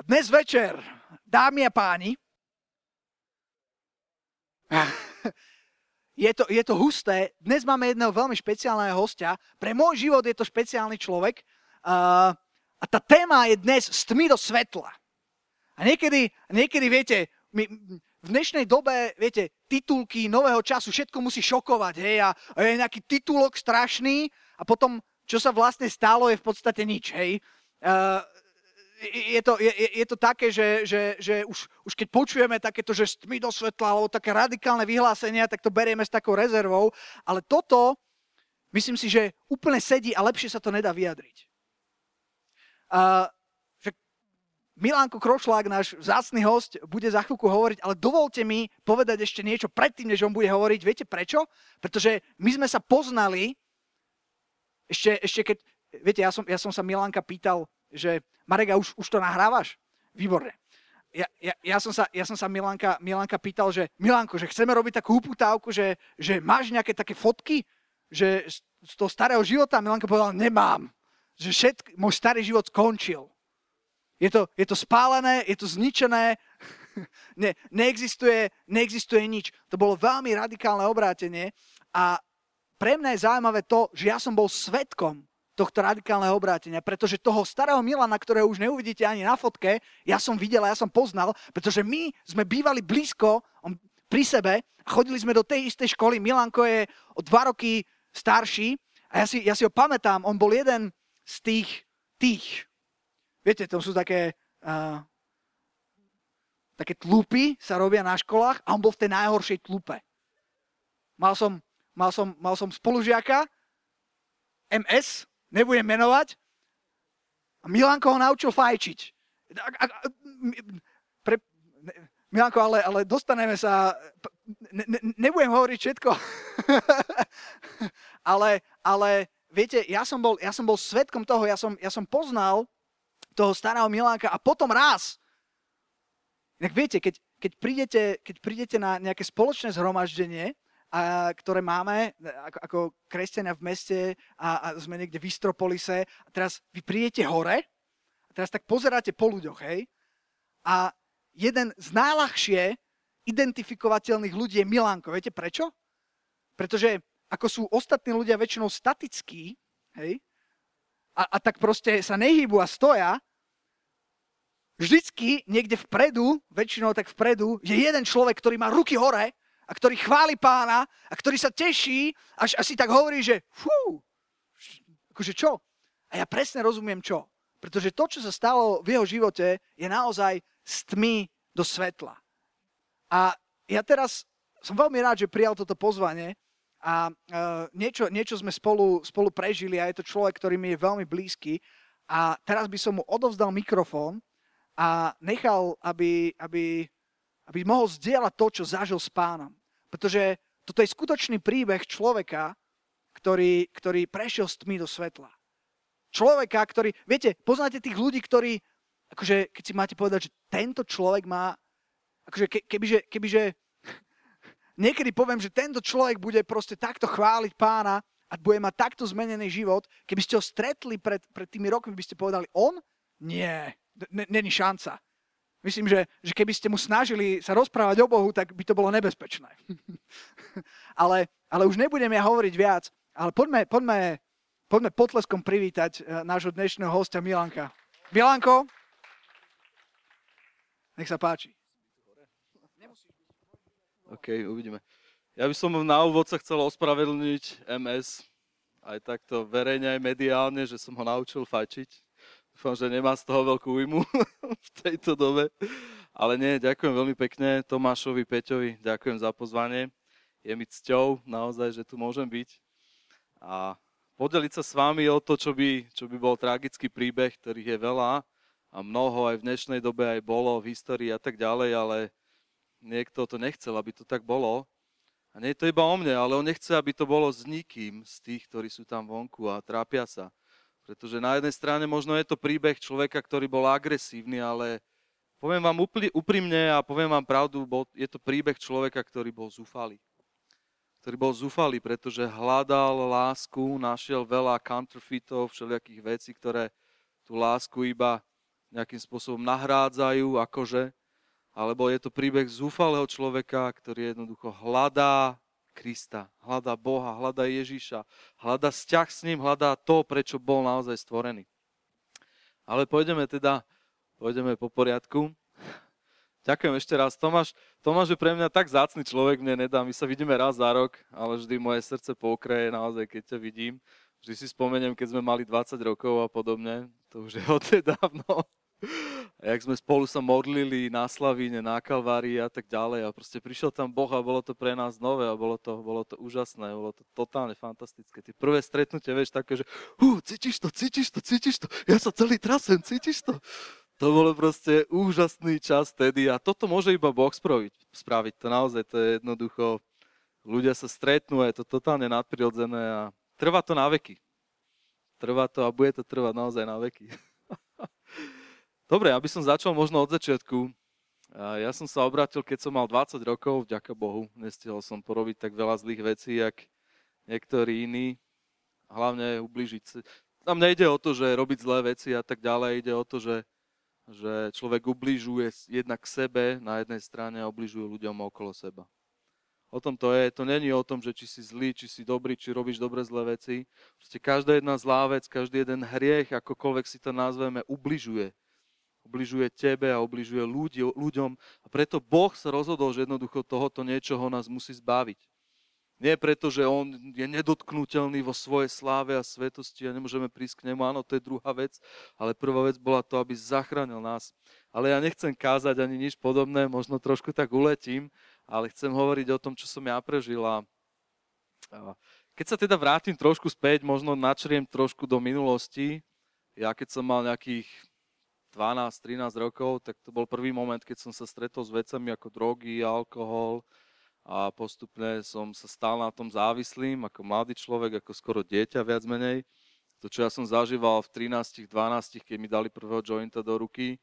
A dnes večer, dámy a páni, je to, je to husté. Dnes máme jedného veľmi špeciálneho hostia. Pre môj život je to špeciálny človek. A tá téma je dnes z tmy do svetla. A niekedy, niekedy viete, my, v dnešnej dobe, viete, titulky nového času, všetko musí šokovať, hej, a, a je nejaký titulok strašný a potom, čo sa vlastne stalo, je v podstate nič, hej. Uh, je to, je, je to také, že, že, že už, už keď počujeme takéto, že stmy do svetla, alebo také radikálne vyhlásenia, tak to berieme s takou rezervou. Ale toto, myslím si, že úplne sedí a lepšie sa to nedá vyjadriť. Uh, že Milánko Krošlák, náš vzácný host, bude za chvíľku hovoriť, ale dovolte mi povedať ešte niečo predtým, než on bude hovoriť. Viete prečo? Pretože my sme sa poznali, ešte, ešte keď, viete, ja som, ja som sa Milánka pýtal, že Marek, a už, už to nahrávaš? Výborne. Ja, ja, ja, som sa, ja som sa Milanka, Milanka pýtal, že Milanko, že chceme robiť takú uputávku, že, že máš nejaké také fotky, že z, z toho starého života? Milanka povedal, nemám. Že všetk, môj starý život skončil. Je to, je to spálené, je to zničené, ne, neexistuje, neexistuje nič. To bolo veľmi radikálne obrátenie a pre mňa je zaujímavé to, že ja som bol svetkom tohto radikálneho obrátenia, pretože toho starého Milana, ktorého už neuvidíte ani na fotke, ja som videl a ja som poznal, pretože my sme bývali blízko on, pri sebe a chodili sme do tej istej školy. Milanko je o dva roky starší a ja si, ja si ho pamätám, on bol jeden z tých, tých. Viete, to sú také, uh, také tlupy sa robia na školách a on bol v tej najhoršej tlupe. Mal som, mal som, mal som spolužiaka, MS, nebudem menovať. A Milanko ho naučil fajčiť. Pre, Milanko, ale, ale dostaneme sa... Ne, ne, nebudem hovoriť všetko. ale, ale viete, ja som, bol, ja som bol svetkom toho, ja som, ja som poznal toho starého Milánka a potom raz, tak viete, keď, keď, prídete, keď prídete na nejaké spoločné zhromaždenie, a, ktoré máme ako, ako kresťania v meste a, a sme niekde v Istropolise a teraz vy prídete hore a teraz tak pozeráte po ľuďoch, hej? A jeden z najľahšie identifikovateľných ľudí je Milánko. Viete prečo? Pretože ako sú ostatní ľudia väčšinou statickí, hej? A, a tak proste sa nehybu a stoja, vždycky niekde vpredu, väčšinou tak vpredu, je jeden človek, ktorý má ruky hore a ktorý chváli pána a ktorý sa teší, až asi tak hovorí, že fú, akože čo? A ja presne rozumiem čo. Pretože to, čo sa stalo v jeho živote, je naozaj z tmy do svetla. A ja teraz som veľmi rád, že prijal toto pozvanie a uh, niečo, niečo sme spolu, spolu prežili a je to človek, ktorý mi je veľmi blízky. A teraz by som mu odovzdal mikrofón a nechal, aby, aby, aby mohol zdieľať to, čo zažil s pánom. Pretože toto je skutočný príbeh človeka, ktorý, ktorý prešiel z tmy do svetla. Človeka, ktorý, viete, poznáte tých ľudí, ktorí, akože, keď si máte povedať, že tento človek má, akože, ke, kebyže, kebyže, niekedy poviem, že tento človek bude proste takto chváliť pána a bude mať takto zmenený život, keby ste ho stretli pred, pred tými rokmi, by ste povedali, on? Nie, není šanca. Myslím, že, že keby ste mu snažili sa rozprávať o Bohu, tak by to bolo nebezpečné. ale, ale už nebudem ja hovoriť viac, ale poďme, poďme, poďme potleskom privítať eh, nášho dnešného hostia Milanka. Milanko, nech sa páči. OK, uvidíme. Ja by som na úvod sa chcel ospravedlniť MS, aj takto verejne, aj mediálne, že som ho naučil fajčiť. Dúfam, že nemá z toho veľkú újmu v tejto dobe. Ale nie, ďakujem veľmi pekne Tomášovi, Peťovi, ďakujem za pozvanie. Je mi cťou naozaj, že tu môžem byť. A podeliť sa s vami o to, čo by, čo by bol tragický príbeh, ktorých je veľa a mnoho aj v dnešnej dobe aj bolo v histórii a tak ďalej, ale niekto to nechcel, aby to tak bolo. A nie je to iba o mne, ale on nechce, aby to bolo s nikým z tých, ktorí sú tam vonku a trápia sa. Pretože na jednej strane možno je to príbeh človeka, ktorý bol agresívny, ale poviem vám úprimne a poviem vám pravdu, bol, je to príbeh človeka, ktorý bol zúfalý. Ktorý bol zúfalý, pretože hľadal lásku, našiel veľa counterfeitov, všelijakých vecí, ktoré tú lásku iba nejakým spôsobom nahrádzajú, akože, alebo je to príbeh zúfalého človeka, ktorý jednoducho hľadá Krista, hľadá Boha, hľadá Ježíša, hľadá vzťah s ním, hľadá to, prečo bol naozaj stvorený. Ale pôjdeme teda, pôjdeme po poriadku. Ďakujem ešte raz. Tomáš, Tomáš je pre mňa tak zácný človek, mne nedá. My sa vidíme raz za rok, ale vždy moje srdce pokraje naozaj, keď ťa vidím. Vždy si spomeniem, keď sme mali 20 rokov a podobne. To už je dávno jak sme spolu sa modlili na Slavíne, na Kalvárii a tak ďalej. A proste prišiel tam Boh a bolo to pre nás nové a bolo to, bolo to úžasné, bolo to totálne fantastické. Tie prvé stretnutie, vieš, také, že hú, cítiš to, cítiš to, cítiš to, ja sa celý trasem, cítiš to. To bolo proste úžasný čas tedy a toto môže iba Boh spraviť. spraviť. To naozaj, to je jednoducho, ľudia sa stretnú a je to totálne nadprirodzené a trvá to na veky. Trvá to a bude to trvať naozaj na veky. Dobre, aby som začal možno od začiatku. Ja som sa obrátil, keď som mal 20 rokov, vďaka Bohu. Nestihol som porobiť tak veľa zlých vecí, jak niektorí iní. Hlavne ubližiť. Tam nejde o to, že robiť zlé veci a tak ďalej. Ide o to, že, že človek ubližuje jednak sebe na jednej strane a ubližuje ľuďom okolo seba. O tom to je. To není o tom, že či si zlý, či si dobrý, či robíš dobre zlé veci. Proste každá jedna zlá vec, každý jeden hriech, akokoľvek si to nazveme, ubližuje ubližuje tebe a ubližuje ľudí, ľuďom. A preto Boh sa rozhodol, že jednoducho tohoto niečoho nás musí zbaviť. Nie preto, že on je nedotknutelný vo svojej sláve a svetosti a nemôžeme prísť k nemu. Áno, to je druhá vec, ale prvá vec bola to, aby zachránil nás. Ale ja nechcem kázať ani nič podobné, možno trošku tak uletím, ale chcem hovoriť o tom, čo som ja prežil. A keď sa teda vrátim trošku späť, možno načriem trošku do minulosti, ja keď som mal nejakých 12-13 rokov, tak to bol prvý moment, keď som sa stretol s vecami ako drogy, alkohol a postupne som sa stal na tom závislým ako mladý človek, ako skoro dieťa viac menej. To, čo ja som zažíval v 13-12, keď mi dali prvého jointa do ruky,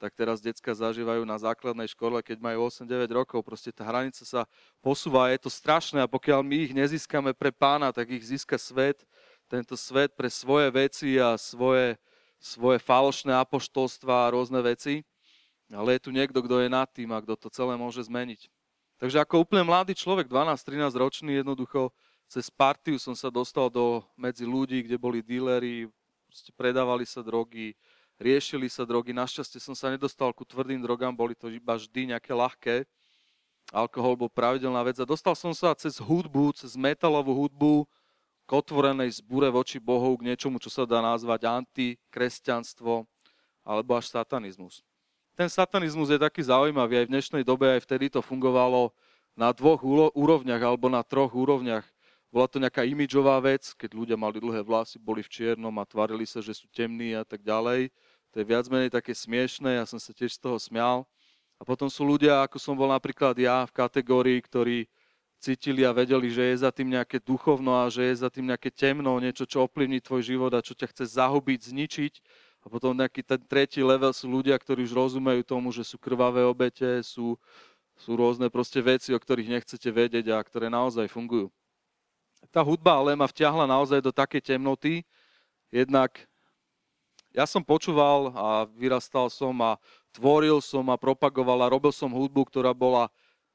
tak teraz decka zažívajú na základnej škole, keď majú 8-9 rokov. Proste tá hranica sa posúva a je to strašné a pokiaľ my ich nezískame pre pána, tak ich získa svet, tento svet pre svoje veci a svoje, svoje falošné apoštolstva a rôzne veci, ale je tu niekto, kto je nad tým a kto to celé môže zmeniť. Takže ako úplne mladý človek, 12-13 ročný, jednoducho cez partiu som sa dostal do, medzi ľudí, kde boli díleri, predávali sa drogy, riešili sa drogy. Našťastie som sa nedostal ku tvrdým drogám, boli to iba vždy nejaké ľahké. Alkohol bol pravidelná vec a dostal som sa cez hudbu, cez metalovú hudbu, k otvorenej zbure voči Bohu, k niečomu, čo sa dá nazvať antikresťanstvo alebo až satanizmus. Ten satanizmus je taký zaujímavý aj v dnešnej dobe, aj vtedy to fungovalo na dvoch úrovniach alebo na troch úrovniach. Bola to nejaká imidžová vec, keď ľudia mali dlhé vlasy, boli v čiernom a tvarili sa, že sú temní a tak ďalej. To je viac menej také smiešné, ja som sa tiež z toho smial. A potom sú ľudia, ako som bol napríklad ja, v kategórii, ktorí cítili a vedeli, že je za tým nejaké duchovno a že je za tým nejaké temno, niečo, čo ovplyvní tvoj život a čo ťa chce zahubiť, zničiť. A potom nejaký ten tretí level sú ľudia, ktorí už rozumejú tomu, že sú krvavé obete, sú, sú rôzne proste veci, o ktorých nechcete vedieť a ktoré naozaj fungujú. Tá hudba ale ma vťahla naozaj do takej temnoty, jednak ja som počúval a vyrastal som a tvoril som a propagoval a robil som hudbu, ktorá bola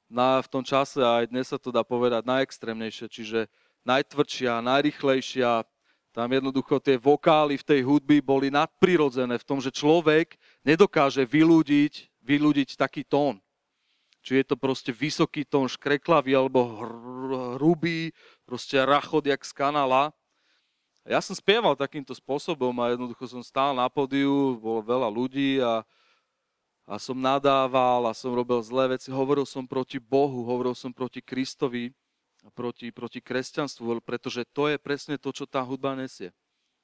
na, v tom čase aj dnes sa to dá povedať najextrémnejšia, čiže najtvrdšia, najrychlejšia. Tam jednoducho tie vokály v tej hudby boli nadprirodzené v tom, že človek nedokáže vylúdiť, vylúdiť taký tón. Či je to proste vysoký tón, škreklavý alebo hrubý, proste rachod jak z kanála. Ja som spieval takýmto spôsobom a jednoducho som stál na podiu, bolo veľa ľudí a a som nadával a som robil zlé veci. Hovoril som proti Bohu, hovoril som proti Kristovi proti, proti kresťanstvu, pretože to je presne to, čo tá hudba nesie.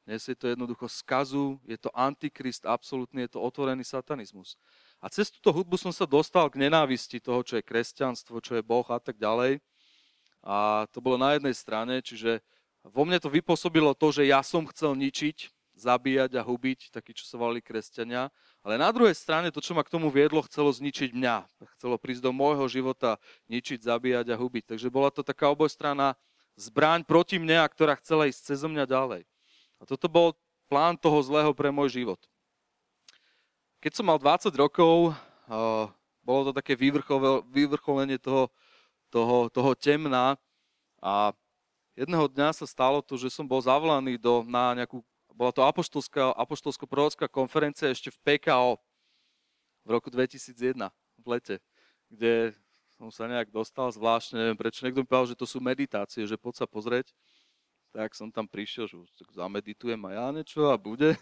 Nesie to jednoducho skazu, je to antikrist, absolútne je to otvorený satanizmus. A cez túto hudbu som sa dostal k nenávisti toho, čo je kresťanstvo, čo je Boh a tak ďalej. A to bolo na jednej strane, čiže vo mne to vypôsobilo to, že ja som chcel ničiť, zabíjať a hubiť, takí, čo sa volali kresťania. Ale na druhej strane to, čo ma k tomu viedlo, chcelo zničiť mňa. Chcelo prísť do môjho života, ničiť, zabíjať a hubiť. Takže bola to taká obojstranná zbraň proti mne, a ktorá chcela ísť cez mňa ďalej. A toto bol plán toho zlého pre môj život. keď som mal 20 rokov, bolo to také vyvrcholenie toho, toho, toho temna a jedného dňa sa stalo to, že som bol zavolaný do, na nejakú, bola to apoštolská, apoštolsko-prorocká konferencia ešte v PKO v roku 2001 v lete, kde som sa nejak dostal zvláštne, neviem prečo, niekto mi povedal, že to sú meditácie, že poď sa pozrieť. Tak som tam prišiel, že zameditujem a ja niečo a bude.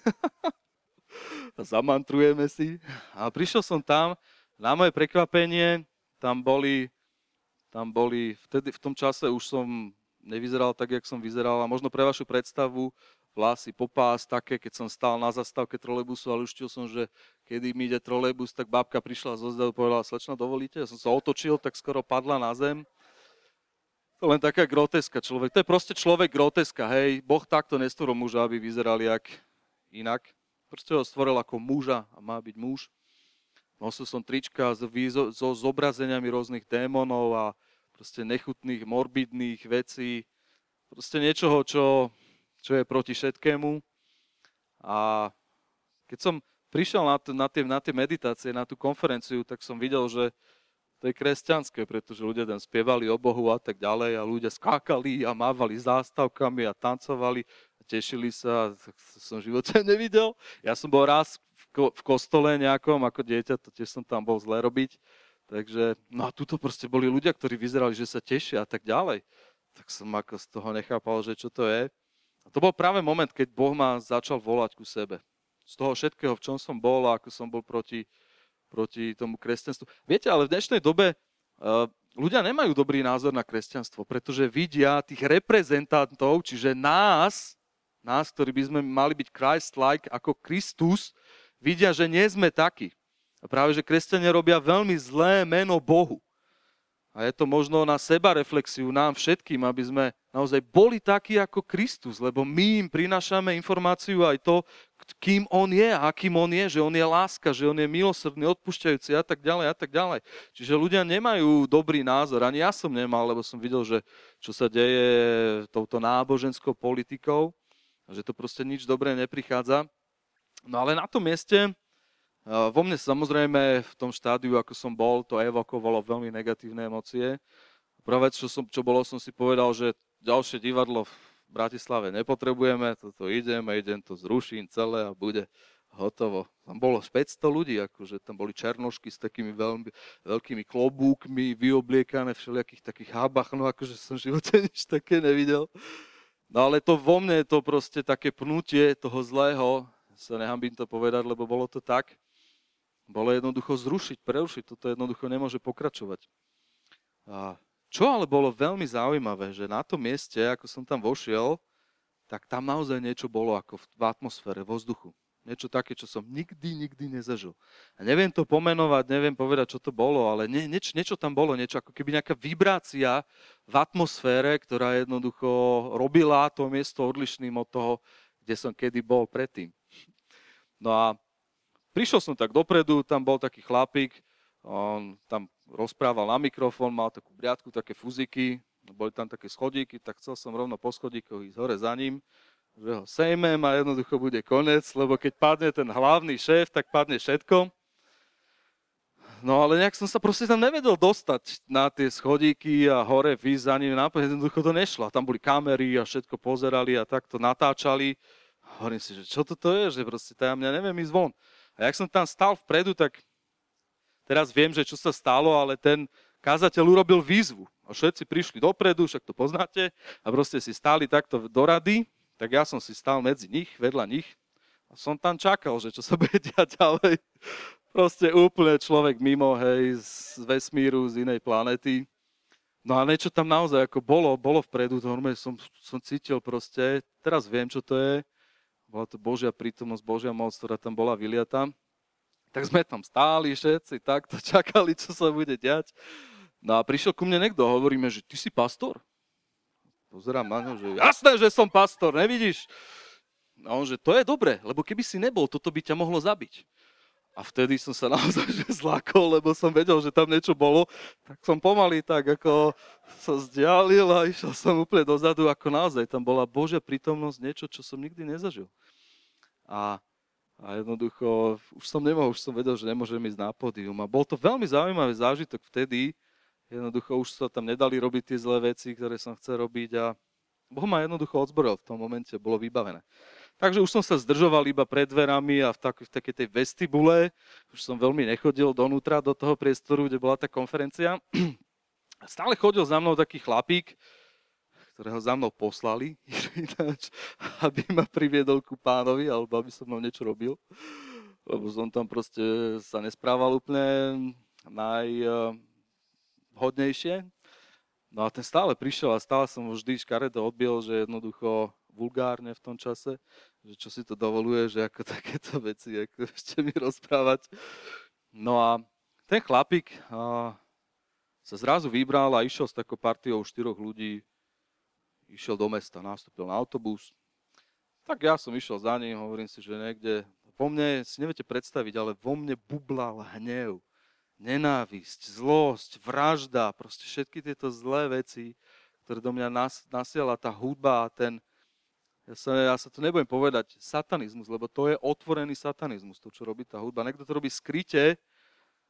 a zamantrujeme si. A prišiel som tam, na moje prekvapenie, tam boli, tam boli, vtedy v tom čase už som nevyzeral tak, jak som vyzeral a možno pre vašu predstavu, vlasy, popás také, keď som stál na zastávke trolejbusu a luštil som, že kedy mi ide trolejbus, tak babka prišla zo zdedu a povedala, slečna, dovolíte? Ja som sa otočil, tak skoro padla na zem. To len taká groteska človek. To je proste človek groteska, hej. Boh takto nestvoril muža, aby vyzeral jak inak. Proste ho stvoril ako muža a má byť muž. Nosil som trička so, so zobrazeniami rôznych démonov a proste nechutných, morbidných vecí. Proste niečoho, čo, čo je proti všetkému. A keď som prišiel na, na, tie, na tie meditácie, na tú konferenciu, tak som videl, že to je kresťanské, pretože ľudia tam spievali o Bohu a tak ďalej a ľudia skákali a mávali zástavkami a tancovali tešili sa, som v živote nevidel. Ja som bol raz v kostole nejakom ako dieťa, to tiež som tam bol zle robiť. Takže, no a tuto proste boli ľudia, ktorí vyzerali, že sa tešia a tak ďalej. Tak som ako z toho nechápal, že čo to je. A to bol práve moment, keď Boh ma začal volať ku sebe. Z toho všetkého, v čom som bol a ako som bol proti, proti tomu kresťanstvu. Viete, ale v dnešnej dobe uh, ľudia nemajú dobrý názor na kresťanstvo, pretože vidia tých reprezentantov, čiže nás, nás, ktorí by sme mali byť Christ-like ako Kristus, vidia, že nie sme takí. A práve, že kresťania robia veľmi zlé meno Bohu. A je to možno na seba reflexiu nám všetkým, aby sme naozaj boli takí ako Kristus, lebo my im prinášame informáciu aj to, kým On je, akým On je, že On je láska, že On je milosrdný, odpúšťajúci a tak ďalej a tak ďalej. Čiže ľudia nemajú dobrý názor, ani ja som nemal, lebo som videl, že čo sa deje touto náboženskou politikou že to proste nič dobré neprichádza. No ale na tom mieste, vo mne samozrejme v tom štádiu, ako som bol, to evokovalo veľmi negatívne emócie. Prvá čo, som, čo bolo, som si povedal, že ďalšie divadlo v Bratislave nepotrebujeme, toto idem idem to zruším celé a bude hotovo. Tam bolo 500 ľudí, akože tam boli černošky s takými veľmi, veľkými klobúkmi, vyobliekané v všelijakých takých hábach, no akože som v živote nič také nevidel. No ale to vo mne, to proste také pnutie toho zlého, sa nehambím to povedať, lebo bolo to tak, bolo jednoducho zrušiť, prerušiť. Toto jednoducho nemôže pokračovať. A čo ale bolo veľmi zaujímavé, že na tom mieste, ako som tam vošiel, tak tam naozaj niečo bolo ako v atmosfére, vo vzduchu. Niečo také, čo som nikdy, nikdy nezažil. A neviem to pomenovať, neviem povedať, čo to bolo, ale nie, nieč, niečo tam bolo, niečo ako keby nejaká vibrácia v atmosfére, ktorá jednoducho robila to miesto odlišným od toho, kde som kedy bol predtým. No a prišiel som tak dopredu, tam bol taký chlapík, on tam rozprával na mikrofón, mal takú briadku, také fuziky, boli tam také schodíky, tak chcel som rovno po schodíkoch ísť hore za ním že ho sejmem a jednoducho bude konec, lebo keď padne ten hlavný šéf, tak padne všetko. No ale nejak som sa proste tam nevedel dostať na tie schodíky a hore výsť za ním. Nápad jednoducho to nešlo. Tam boli kamery a všetko pozerali a takto natáčali. Hovorím si, že čo toto je, že proste tam ja neviem ísť von. A jak som tam stal vpredu, tak teraz viem, že čo sa stalo, ale ten kázateľ urobil výzvu. A všetci prišli dopredu, však to poznáte, a proste si stáli takto do rady tak ja som si stal medzi nich, vedľa nich a som tam čakal, že čo sa bude diať ďalej. Proste úplne človek mimo, hej, z vesmíru, z inej planety. No a niečo tam naozaj ako bolo, bolo vpredu, to som, som cítil proste, teraz viem, čo to je. Bola to Božia prítomnosť, Božia moc, ktorá tam bola vyliata. Tak sme tam stáli všetci, takto čakali, čo sa bude diať. No a prišiel ku mne niekto, hovoríme, že ty si pastor? Pozerám na ňo, že jasné, že som pastor, nevidíš? A on, že to je dobre, lebo keby si nebol, toto by ťa mohlo zabiť. A vtedy som sa naozaj že zlakol, lebo som vedel, že tam niečo bolo, tak som pomaly tak ako sa zdialil a išiel som úplne dozadu, ako naozaj tam bola Božia prítomnosť, niečo, čo som nikdy nezažil. A, A jednoducho, už som nemohol, už som vedel, že nemôžem ísť na pódium. A bol to veľmi zaujímavý zážitok vtedy. Jednoducho už sa tam nedali robiť tie zlé veci, ktoré som chcel robiť a Boh ma jednoducho odzboril v tom momente, bolo vybavené. Takže už som sa zdržoval iba pred dverami a v, tak, v takej tej vestibule. Už som veľmi nechodil donútra, do toho priestoru, kde bola tá konferencia. Stále chodil za mnou taký chlapík, ktorého za mnou poslali, aby ma priviedol ku pánovi, alebo aby som mnou niečo robil. Lebo som tam proste sa nesprával úplne najvhodnejšie. No a ten stále prišiel a stále som vždy škaredo odbil, že jednoducho vulgárne v tom čase, že čo si to dovoluje, že ako takéto veci ako ešte mi rozprávať. No a ten chlapík a, sa zrazu vybral a išiel s takou partiou štyroch ľudí išiel do mesta, nastúpil na autobus. Tak ja som išiel za ním, hovorím si, že niekde, vo mne, si neviete predstaviť, ale vo mne bublal hnev, nenávisť, zlosť, vražda, proste všetky tieto zlé veci, ktoré do mňa nas, nasiela tá hudba a ten, ja sa, ja sa to nebudem povedať, satanizmus, lebo to je otvorený satanizmus, to, čo robí tá hudba. Niekto to robí skryte,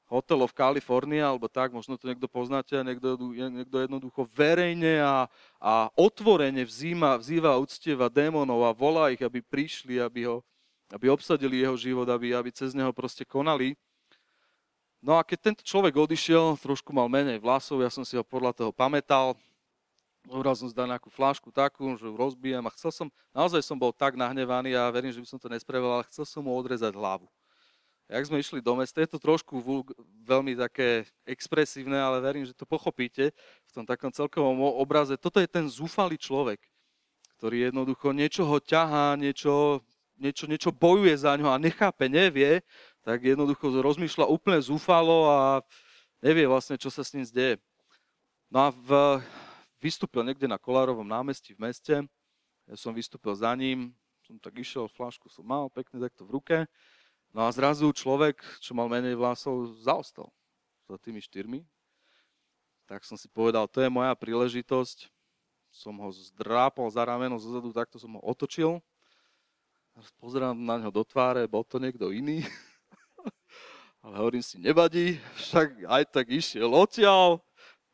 hotelov v Kalifornii, alebo tak, možno to niekto poznáte, niekto, niekto jednoducho verejne a, a otvorene vzýma, vzýva, uctieva démonov a volá ich, aby prišli, aby, ho, aby obsadili jeho život, aby, aby cez neho proste konali. No a keď tento človek odišiel, trošku mal menej vlasov, ja som si ho podľa toho pamätal, Ural som zdal nejakú flášku takú, že ju rozbijem a chcel som, naozaj som bol tak nahnevaný a verím, že by som to nespravil, ale chcel som mu odrezať hlavu jak sme išli do mesta, je to trošku veľmi také expresívne, ale verím, že to pochopíte v tom takom celkovom obraze. Toto je ten zúfalý človek, ktorý jednoducho niečo ho ťahá, niečo, niečo, niečo bojuje za ňo a nechápe, nevie, tak jednoducho rozmýšľa úplne zúfalo a nevie vlastne, čo sa s ním zdeje. No a v, vystúpil niekde na Kolárovom námestí v meste, ja som vystúpil za ním, som tak išiel, flašku som mal pekne takto v ruke No a zrazu človek, čo mal menej vlasov, zaostal za tými štyrmi. Tak som si povedal, to je moja príležitosť. Som ho zdrápol za rameno zozadu, takto som ho otočil. Pozerám na ňo do tváre, bol to niekto iný. Ale hovorím si, nevadí, však aj tak išiel odtiaľ,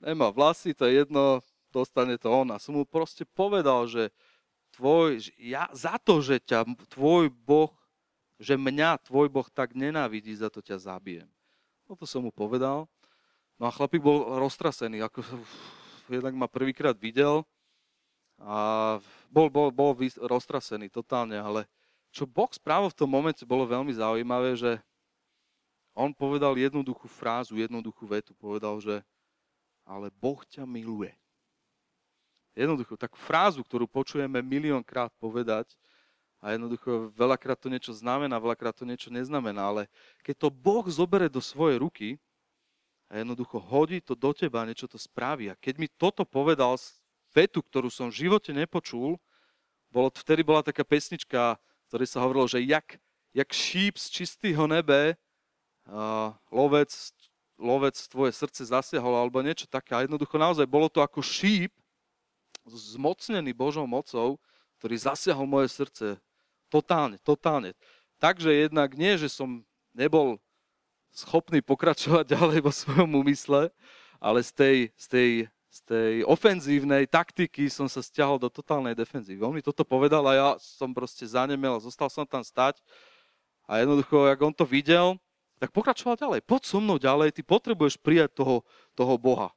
nemá vlasy, to je jedno, dostane to on. A som mu proste povedal, že tvoj, ja, za to, že ťa tvoj Boh že mňa tvoj Boh tak nenávidí, za to ťa zabijem. No to som mu povedal. No a chlapík bol roztrasený, ako jednak ma prvýkrát videl a bol, bol, bol roztrasený totálne, ale čo Boh spravil v tom momente bolo veľmi zaujímavé, že on povedal jednoduchú frázu, jednoduchú vetu, povedal, že ale Boh ťa miluje. Jednoducho, takú frázu, ktorú počujeme miliónkrát povedať, a jednoducho veľakrát to niečo znamená, veľakrát to niečo neznamená, ale keď to Boh zobere do svojej ruky a jednoducho hodí to do teba, niečo to spraví. A keď mi toto povedal vetu, ktorú som v živote nepočul, bolo, vtedy bola taká pesnička, ktorej sa hovorilo, že jak, jak šíp z čistého nebe uh, lovec, lovec tvoje srdce zasiahol, alebo niečo také. A jednoducho naozaj bolo to ako šíp zmocnený Božou mocou, ktorý zasiahol moje srdce Totálne, totálne. Takže jednak nie, že som nebol schopný pokračovať ďalej vo svojom úmysle, ale z tej, z tej, z tej ofenzívnej taktiky som sa stiahol do totálnej defenzívy. On mi toto povedal a ja som proste zanemel, zostal som tam stať a jednoducho, jak on to videl, tak pokračoval ďalej. Poď so mnou ďalej, ty potrebuješ prijať toho, toho Boha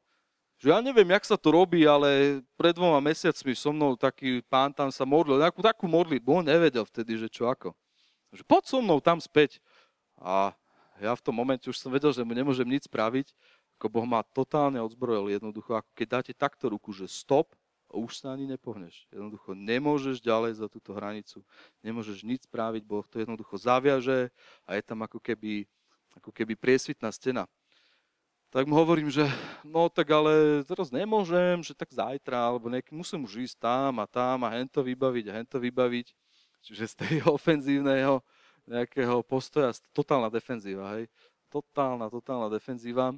že ja neviem, jak sa to robí, ale pred dvoma mesiacmi so mnou taký pán tam sa modlil, nejakú takú modlitbu, on nevedel vtedy, že čo ako. Že poď so mnou tam späť. A ja v tom momente už som vedel, že mu nemôžem nič spraviť, ako Boh ma totálne odzbrojil jednoducho, ako keď dáte takto ruku, že stop, už sa ani nepohneš. Jednoducho nemôžeš ďalej za túto hranicu, nemôžeš nič spraviť, Boh to jednoducho zaviaže a je tam ako keby, ako keby priesvitná stena tak mu hovorím, že no tak ale teraz nemôžem, že tak zajtra, alebo nejaký, musím už ísť tam a tam a hento vybaviť a hento vybaviť. Čiže z tej ofenzívneho nejakého postoja, totálna defenzíva, hej. Totálna, totálna defenzíva.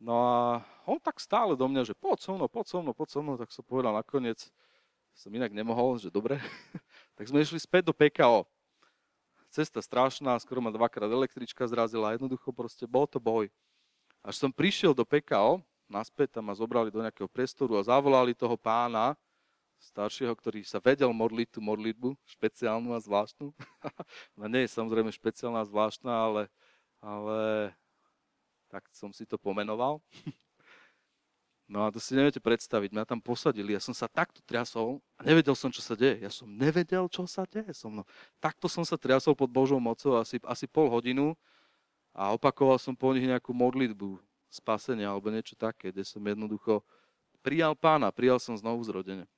No a on tak stále do mňa, že poď so mnou, poď so mnou, poď so mnou, tak som povedal nakoniec, som inak nemohol, že dobre. tak sme išli späť do PKO. cesta strašná, skoro ma dvakrát električka zrazila, jednoducho proste bol to boj. Až som prišiel do PKO, naspäť tam ma zobrali do nejakého priestoru a zavolali toho pána, staršieho, ktorý sa vedel modliť tú modlitbu, špeciálnu a zvláštnu. no nie je samozrejme špeciálna a zvláštna, ale, ale tak som si to pomenoval. No a to si neviete predstaviť, mňa tam posadili, ja som sa takto triasol a nevedel som, čo sa deje. Ja som nevedel, čo sa deje so mnou. Takto som sa triasol pod Božou mocou asi, asi pol hodinu a opakoval som po nich nejakú modlitbu spasenia alebo niečo také, kde som jednoducho prijal pána, prijal som znovu zrodenie.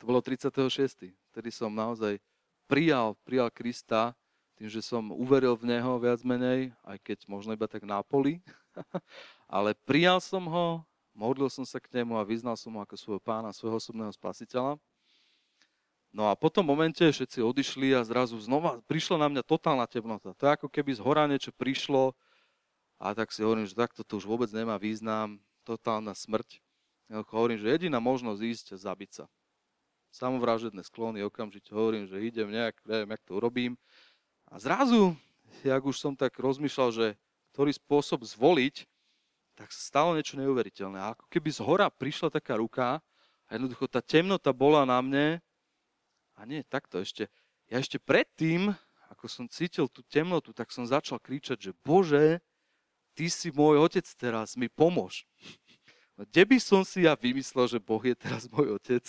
To bolo 36. Vtedy som naozaj prijal, prijal Krista tým, že som uveril v Neho viac menej, aj keď možno iba tak na poli, ale prijal som ho modlil som sa k nemu a vyznal som mu ako svojho pána, svojho osobného spasiteľa. No a po tom momente všetci odišli a zrazu znova prišla na mňa totálna temnota. To je ako keby z hora niečo prišlo a tak si hovorím, že takto to už vôbec nemá význam, totálna smrť. Ja hovorím, že jediná možnosť ísť a zabiť sa. Samovražedné sklony, okamžite hovorím, že idem nejak, neviem, jak to urobím. A zrazu, jak už som tak rozmýšľal, že ktorý spôsob zvoliť, tak sa stalo niečo neuveriteľné. A ako keby z hora prišla taká ruka a jednoducho tá temnota bola na mne a nie, takto ešte. Ja ešte predtým, ako som cítil tú temnotu, tak som začal kričať, že Bože, Ty si môj otec teraz, mi pomôž. No, kde by som si ja vymyslel, že Boh je teraz môj otec?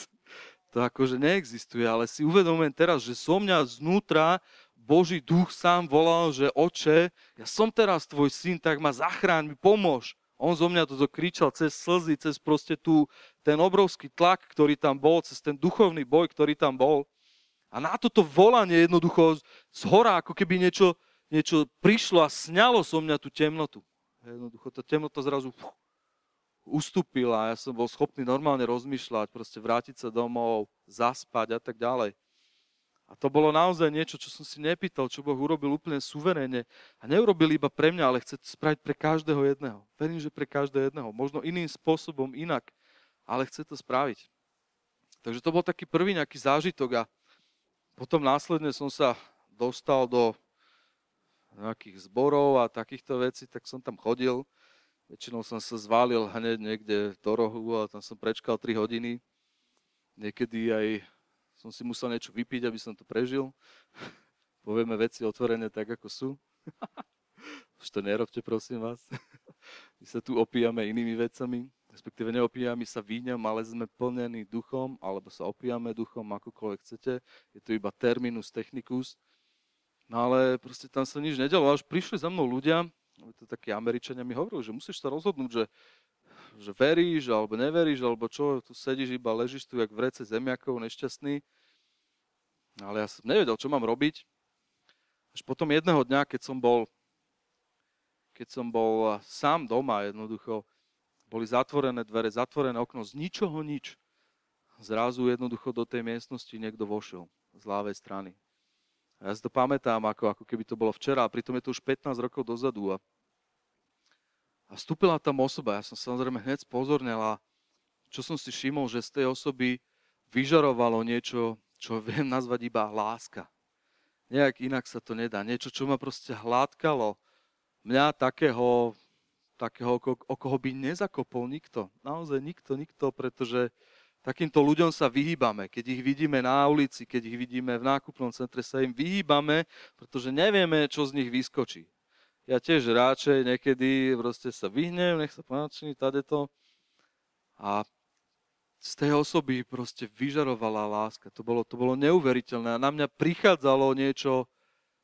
To akože neexistuje, ale si uvedomujem teraz, že so mňa znútra Boží duch sám volal, že oče, ja som teraz tvoj syn, tak ma zachráň, mi pomôž. On zo mňa toto kričal cez slzy, cez proste tú, ten obrovský tlak, ktorý tam bol, cez ten duchovný boj, ktorý tam bol. A na toto volanie jednoducho z hora, ako keby niečo, niečo prišlo a sňalo so mňa tú temnotu. Jednoducho tá temnota zrazu fuh, ustúpila ja som bol schopný normálne rozmýšľať, proste vrátiť sa domov, zaspať a tak ďalej. A to bolo naozaj niečo, čo som si nepýtal, čo Boh urobil úplne suverénne. A neurobil iba pre mňa, ale chce to spraviť pre každého jedného. Verím, že pre každého jedného. Možno iným spôsobom, inak, ale chce to spraviť. Takže to bol taký prvý nejaký zážitok a potom následne som sa dostal do nejakých zborov a takýchto vecí, tak som tam chodil. Väčšinou som sa zvalil hneď niekde do rohu a tam som prečkal 3 hodiny. Niekedy aj som si musel niečo vypiť, aby som to prežil. Povieme veci otvorené tak, ako sú. Už to nerobte, prosím vás. My sa tu opíjame inými vecami, respektíve neopíjame sa víňom, ale sme plnení duchom, alebo sa opíjame duchom, akokoľvek chcete. Je to iba terminus technicus. No ale proste tam sa nič nedelo. Až prišli za mnou ľudia, to takí Američania mi hovorili, že musíš sa rozhodnúť, že že veríš alebo neveríš, alebo čo, tu sedíš iba, ležíš tu jak v rece zemiakov, nešťastný. Ale ja som nevedel, čo mám robiť. Až potom jedného dňa, keď som bol, keď som bol sám doma, jednoducho, boli zatvorené dvere, zatvorené okno, z ničoho nič. Zrazu jednoducho do tej miestnosti niekto vošiel z ľavej strany. A ja si to pamätám, ako, ako keby to bolo včera, a pritom je to už 15 rokov dozadu. A a vstúpila tam osoba, ja som samozrejme hneď spozornil a čo som si všimol, že z tej osoby vyžarovalo niečo, čo viem nazvať iba láska. Nejak inak sa to nedá. Niečo, čo ma proste hladkalo. Mňa takého, takého o koho by nezakopol nikto. Naozaj nikto, nikto, pretože takýmto ľuďom sa vyhýbame. Keď ich vidíme na ulici, keď ich vidíme v nákupnom centre, sa im vyhýbame, pretože nevieme, čo z nich vyskočí ja tiež radšej niekedy proste sa vyhnem, nech sa páči, tady to. A z tej osoby proste vyžarovala láska. To bolo, to bolo neuveriteľné. A na mňa prichádzalo niečo,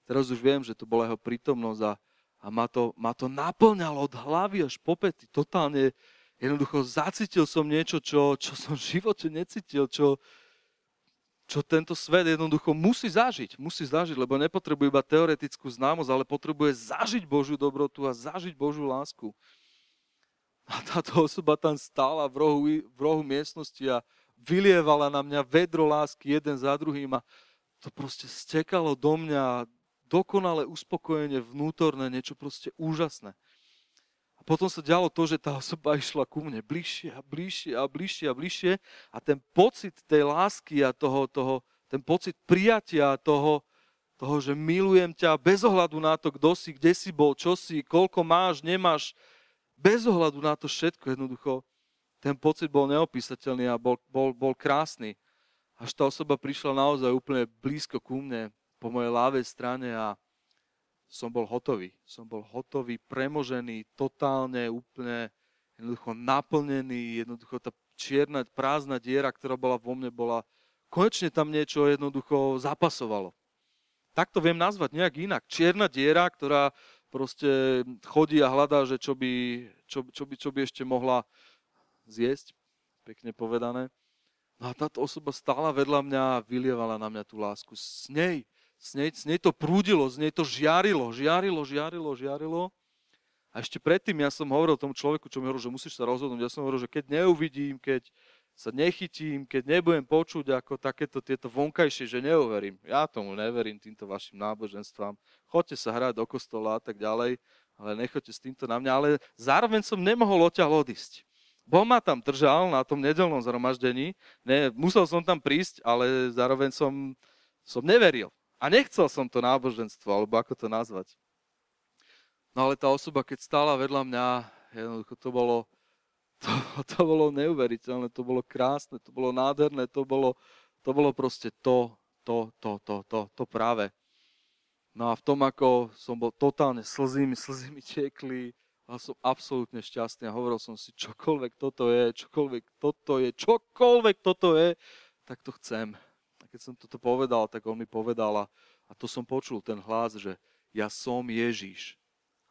teraz už viem, že to bola jeho prítomnosť a, a ma, to, ma to naplňalo od hlavy až po pety. Totálne, jednoducho zacítil som niečo, čo, čo som v živote necítil, čo, čo tento svet jednoducho musí zažiť. Musí zažiť, lebo nepotrebuje iba teoretickú známosť, ale potrebuje zažiť Božiu dobrotu a zažiť Božiu lásku. A táto osoba tam stála v rohu, v rohu miestnosti a vylievala na mňa vedro lásky jeden za druhým a to proste stekalo do mňa dokonale uspokojenie vnútorné, niečo proste úžasné. A potom sa dialo to, že tá osoba išla ku mne bližšie a bližšie a bližšie a bližšie a ten pocit tej lásky a toho, toho ten pocit prijatia toho, toho, že milujem ťa bez ohľadu na to, kto si, kde si bol, čo si, koľko máš, nemáš, bez ohľadu na to všetko jednoducho, ten pocit bol neopísateľný a bol, bol, bol krásny. Až tá osoba prišla naozaj úplne blízko ku mne, po mojej ľavej strane a som bol hotový. Som bol hotový, premožený, totálne, úplne jednoducho naplnený, jednoducho tá čierna, prázdna diera, ktorá bola vo mne, bola, konečne tam niečo jednoducho zapasovalo. Tak to viem nazvať nejak inak. Čierna diera, ktorá proste chodí a hľadá, že čo by, čo, čo, by, čo by ešte mohla zjesť, pekne povedané. No a táto osoba stála vedľa mňa a vylievala na mňa tú lásku. S nej, s nej, s nej to prúdilo, s nej to žiarilo, žiarilo, žiarilo, žiarilo. A ešte predtým ja som hovoril tomu človeku, čo mi hovoril, že musíš sa rozhodnúť. Ja som hovoril, že keď neuvidím, keď sa nechytím, keď nebudem počuť ako takéto tieto vonkajšie, že neuverím. Ja tomu neverím, týmto vašim náboženstvám. Choďte sa hrať do kostola a tak ďalej, ale nechoďte s týmto na mňa. Ale zároveň som nemohol odtiaľ odísť. Boh ma tam držal na tom nedelnom zhromaždení. Ne, musel som tam prísť, ale zároveň som, som neveril. A nechcel som to náboženstvo, alebo ako to nazvať. No ale tá osoba, keď stála vedľa mňa, jednoducho to bolo, to, to bolo neuveriteľné, to bolo krásne, to bolo nádherné, to bolo, to bolo proste to, to, to, to, to, to práve. No a v tom, ako som bol totálne slzými, slzými tiekli, a som absolútne šťastný a hovoril som si, čokoľvek toto je, čokoľvek toto je, čokoľvek toto je, tak to chcem. Keď som toto povedal, tak on mi povedal a, a to som počul, ten hlas, že ja som Ježíš,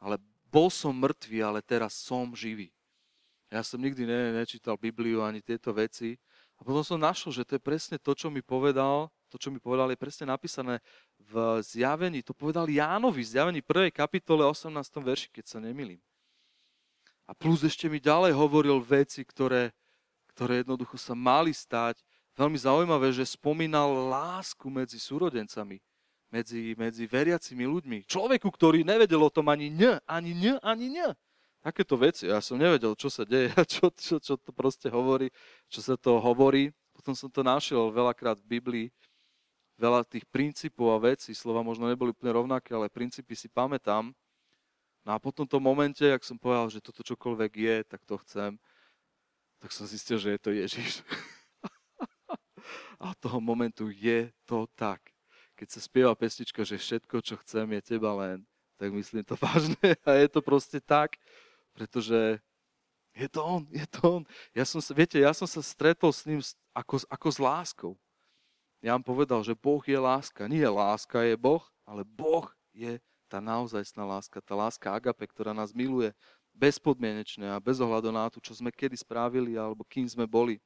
ale bol som mŕtvý, ale teraz som živý. Ja som nikdy ne, nečítal Bibliu ani tieto veci. A potom som našiel, že to je presne to, čo mi povedal, to, čo mi povedal, je presne napísané v zjavení. To povedal Jánovi, v zjavení 1. kapitole 18. verši, keď sa nemilím. A plus ešte mi ďalej hovoril veci, ktoré, ktoré jednoducho sa mali stať. Veľmi zaujímavé, že spomínal lásku medzi súrodencami, medzi, medzi veriacimi ľuďmi. Človeku, ktorý nevedel o tom ani ň, ani ň, ani ň takéto veci. Ja som nevedel, čo sa deje, čo, čo, čo to proste hovorí, čo sa to hovorí. Potom som to našiel veľakrát v Biblii, veľa tých princípov a vecí, slova možno neboli úplne rovnaké, ale princípy si pamätám. No a po tomto momente, ak som povedal, že toto čokoľvek je, tak to chcem, tak som zistil, že je to Ježiš. a od toho momentu je to tak. Keď sa spieva pesnička, že všetko, čo chcem, je teba len, tak myslím to vážne a je to proste tak pretože je to on, je to on. Ja som sa, viete, ja som sa stretol s ním ako, ako s láskou. Ja vám povedal, že Boh je láska. Nie láska je Boh, ale Boh je tá naozajstná láska, tá láska agape, ktorá nás miluje bezpodmienečne a bez ohľadu na to, čo sme kedy spravili alebo kým sme boli.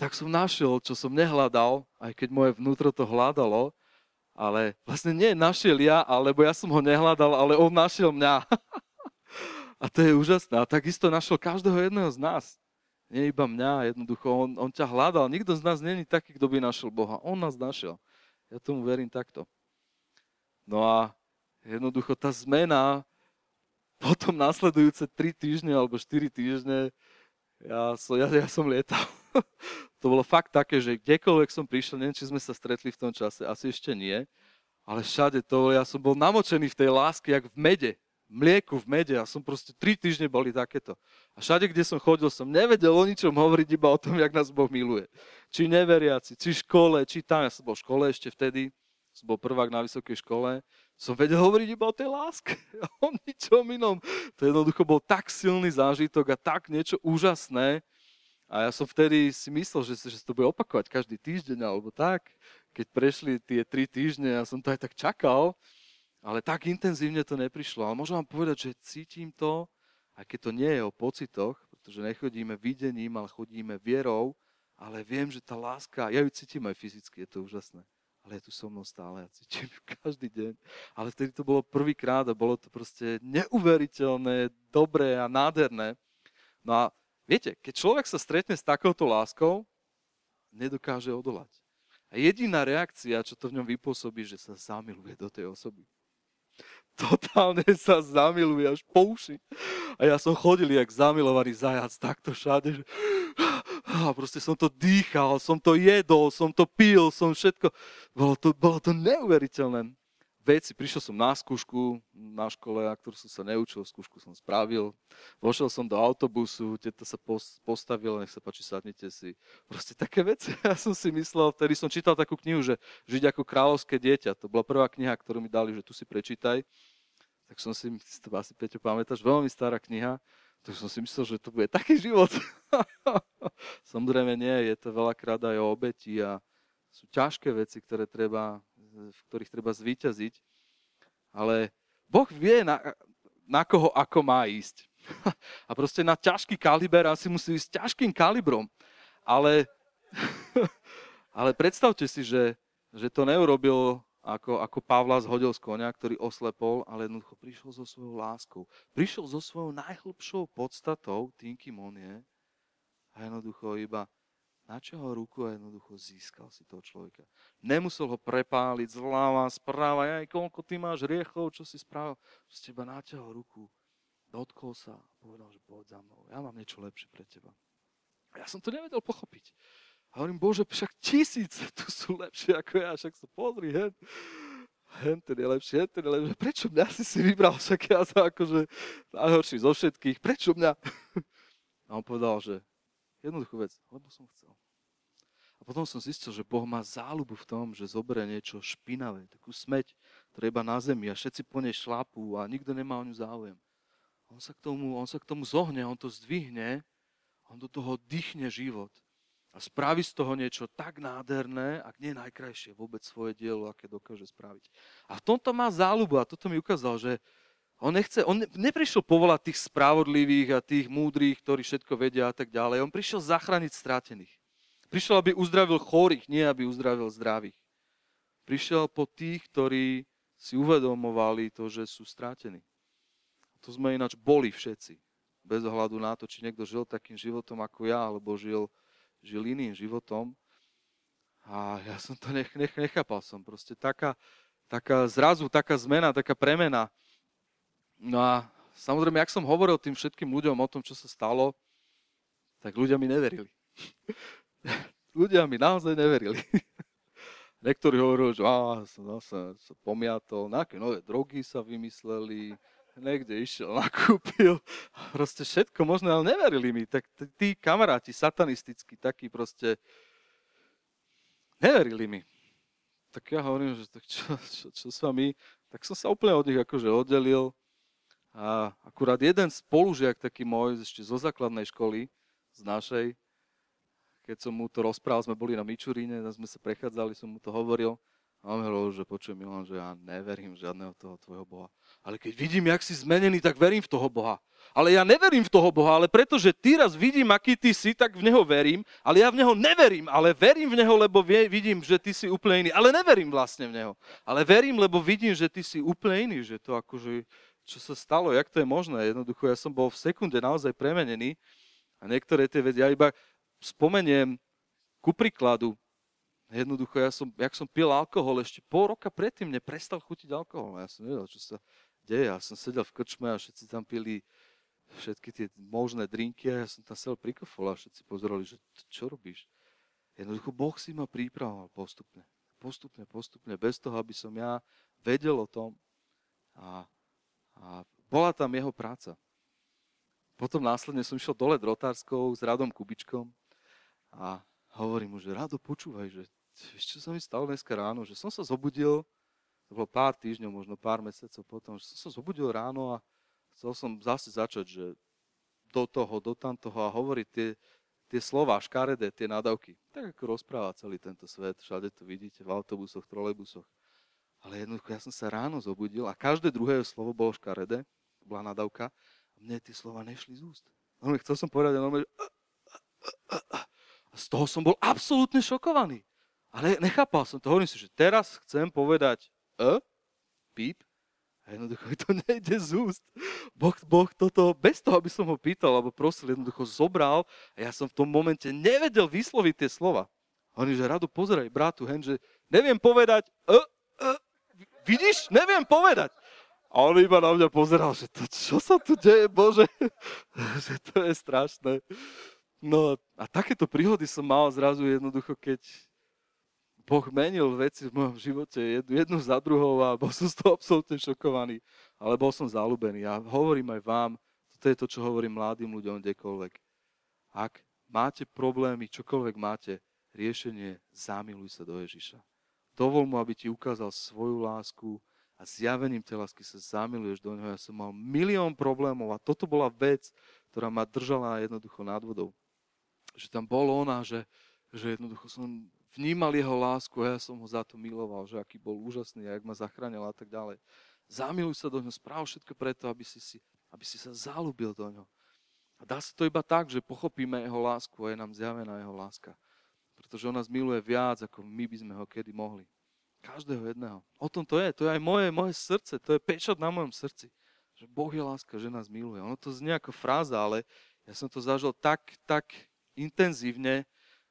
Tak som našiel, čo som nehľadal, aj keď moje vnútro to hľadalo, ale vlastne nie našiel ja, alebo ja som ho nehľadal, ale on našiel mňa. A to je úžasné. A takisto našiel každého jedného z nás. Nie iba mňa, jednoducho, on, on ťa hľadal. Nikto z nás není taký, kto by našiel Boha. On nás našiel. Ja tomu verím takto. No a jednoducho tá zmena potom následujúce 3 týždne alebo 4 týždne ja som, ja, ja som lietal. To bolo fakt také, že kdekoľvek som prišiel, neviem, či sme sa stretli v tom čase, asi ešte nie, ale všade to, ja som bol namočený v tej láske, jak v mede mlieku, v mede a som proste tri týždne boli takéto. A všade, kde som chodil, som nevedel o ničom hovoriť, iba o tom, jak nás Boh miluje. Či neveriaci, či škole, či tam, ja som bol v škole ešte vtedy, som bol prvák na vysokej škole, som vedel hovoriť iba o tej láske, o ničom inom. To jednoducho bol tak silný zážitok a tak niečo úžasné. A ja som vtedy si myslel, že, že to bude opakovať každý týždeň alebo tak. Keď prešli tie tri týždne, ja som to aj tak čakal, ale tak intenzívne to neprišlo. Ale môžem vám povedať, že cítim to, aj keď to nie je o pocitoch, pretože nechodíme videním, ale chodíme vierou, ale viem, že tá láska, ja ju cítim aj fyzicky, je to úžasné. Ale je tu so mnou stále, ja cítim každý deň. Ale vtedy to bolo prvýkrát a bolo to proste neuveriteľné, dobré a nádherné. No a viete, keď človek sa stretne s takouto láskou, nedokáže odolať. A jediná reakcia, čo to v ňom vypôsobí, že sa zamiluje do tej osoby totálne sa zamiluje až po uši. A ja som chodil jak zamilovaný zajac takto všade, že A proste som to dýchal, som to jedol, som to pil, som všetko. Bolo to, bolo to neuveriteľné veci. Prišiel som na skúšku na škole, na ktorú som sa neučil, skúšku som spravil. Vošiel som do autobusu, teta sa postavila, nech sa páči, sadnite si. Proste také veci. Ja som si myslel, vtedy som čítal takú knihu, že Žiť ako kráľovské dieťa. To bola prvá kniha, ktorú mi dali, že tu si prečítaj. Tak som si, si to asi Peťo pamätáš, veľmi stará kniha. Tak som si myslel, že to bude taký život. Samozrejme nie, je to veľakrát aj o obeti a sú ťažké veci, ktoré treba v ktorých treba zvíťaziť. Ale Boh vie, na, na koho ako má ísť. A proste na ťažký kaliber asi musí ísť ťažkým kalibrom. Ale, ale predstavte si, že, že to neurobil ako, ako Pavla zhodil z konia, ktorý oslepol, ale jednoducho prišiel so svojou láskou. Prišiel so svojou najhlbšou podstatou, tým, kým on je, a jednoducho iba načahol ruku a jednoducho získal si toho človeka. Nemusel ho prepáliť zľava, správa, aj koľko ty máš riechov, čo si spravil. Z teba naťahol ruku, dotkol sa a povedal, že poď za mnou, ja mám niečo lepšie pre teba. Ja som to nevedel pochopiť. A hovorím, Bože, však tisíce tu sú lepšie ako ja, však sa pozri, hen, hen ten je lepší, hen ten je lepší. Prečo mňa si si vybral, však ja som akože najhorší zo všetkých, prečo mňa? A on povedal, že jednoduchú vec, lebo som chcel. Potom som zistil, že Boh má záľubu v tom, že zoberie niečo špinavé, takú smeť, ktorá iba na zemi a všetci po nej šlapú a nikto nemá o ňu záujem. On sa k tomu, on sa k tomu zohne, on to zdvihne, on do toho dýchne život a spraví z toho niečo tak nádherné, ak nie najkrajšie vôbec svoje dielo, aké dokáže spraviť. A v tomto má záľubu a toto mi ukázal, že on, nechce, on neprišiel povolať tých spravodlivých a tých múdrych, ktorí všetko vedia a tak ďalej. On prišiel zachrániť strátených. Prišiel, aby uzdravil chorých, nie aby uzdravil zdravých. Prišiel po tých, ktorí si uvedomovali to, že sú strátení. To sme ináč boli všetci. Bez ohľadu na to, či niekto žil takým životom ako ja, alebo žil, žil iným životom. A ja som to nech, nech, nechápal som. Proste taká, taká zrazu, taká zmena, taká premena. No a samozrejme, ak som hovoril tým všetkým ľuďom o tom, čo sa stalo, tak ľudia mi neverili. ľudia mi naozaj neverili. Niektorí hovorili, že á, som zase sa pomiatol, nejaké nové drogy sa vymysleli, niekde išiel, nakúpil, proste všetko možné, ale neverili mi. Tak tí kamaráti satanistickí, takí proste, neverili mi. Tak ja hovorím, že tak čo, čo, čo s vami? Tak som sa úplne od nich akože oddelil. A akurát jeden spolužiak, taký môj, ešte zo základnej školy, z našej, keď som mu to rozprával, sme boli na Mičuríne, sme sa prechádzali, som mu to hovoril. A on hovoril, že počujem Milan, že ja neverím žiadneho toho tvojho Boha. Ale keď vidím, jak si zmenený, tak verím v toho Boha. Ale ja neverím v toho Boha, ale pretože ty raz vidím, aký ty si, tak v Neho verím. Ale ja v Neho neverím, ale verím v Neho, lebo vidím, že ty si úplne iný. Ale neverím vlastne v Neho. Ale verím, lebo vidím, že ty si úplne iný. Že to akože, čo sa stalo, jak to je možné. Jednoducho, ja som bol v sekunde naozaj premenený. A niektoré tie veci, ja iba spomeniem ku príkladu, jednoducho, ja som, jak som pil alkohol, ešte pol roka predtým mne prestal chutiť alkohol. Ja som nevedel, čo sa deje. Ja som sedel v krčme a všetci tam pili všetky tie možné drinky a ja som tam sedel pri a všetci pozerali, že čo robíš? Jednoducho, Boh si ma pripravoval postupne. Postupne, postupne, bez toho, aby som ja vedel o tom. A, a bola tam jeho práca. Potom následne som išiel dole drotárskou s Radom Kubičkom a hovorím mu, že Rado, počúvaj, že čo sa mi stalo dneska ráno, že som sa zobudil, to bolo pár týždňov, možno pár mesiacov potom, že som sa zobudil ráno a chcel som zase začať, že do toho, do tamtoho a hovoriť tie, tie slova škaredé, tie nadavky. Tak ako rozpráva celý tento svet, všade to vidíte, v autobusoch, trolejbusoch. Ale jednoducho, ja som sa ráno zobudil a každé druhé slovo bolo škaredé, bola nadavka, a mne tie slova nešli z úst. Normálne chcel som povedať, normálne, z toho som bol absolútne šokovaný. Ale nechápal som to. Hovorím si, že teraz chcem povedať e, píp, a jednoducho mi to nejde z úst. Boh, boh toto, bez toho, aby som ho pýtal, alebo prosil, jednoducho zobral a ja som v tom momente nevedel vysloviť tie slova. Hovorím, že radu pozeraj, bratu, hen, že neviem povedať, e, e, vidíš, neviem povedať. A on iba na mňa pozeral, že to, čo sa tu deje, Bože, že to je strašné. No a takéto príhody som mal zrazu jednoducho, keď Boh menil veci v mojom živote jednu, za druhou a bol som z toho absolútne šokovaný. Ale bol som zalúbený. A hovorím aj vám, to je to, čo hovorím mladým ľuďom kdekoľvek. Ak máte problémy, čokoľvek máte, riešenie zamiluj sa do Ježiša. Dovol mu, aby ti ukázal svoju lásku a zjavením tej lásky sa zamiluješ do neho. Ja som mal milión problémov a toto bola vec, ktorá ma držala jednoducho nad vodou. Že tam bolo ona, že, že jednoducho som vnímal jeho lásku a ja som ho za to miloval, že aký bol úžasný a jak ma zachránil a tak ďalej. Zamiluj sa do ňoho, správ všetko preto, aby si, si, aby si sa zalúbil do ňoho. A dá sa to iba tak, že pochopíme jeho lásku a je nám zjavená jeho láska. Pretože on nás miluje viac, ako my by sme ho kedy mohli. Každého jedného. O tom to je. To je aj moje, moje srdce. To je pečat na mojom srdci. Že Boh je láska, že nás miluje. Ono to znie ako fráza, ale ja som to zažil tak, tak intenzívne,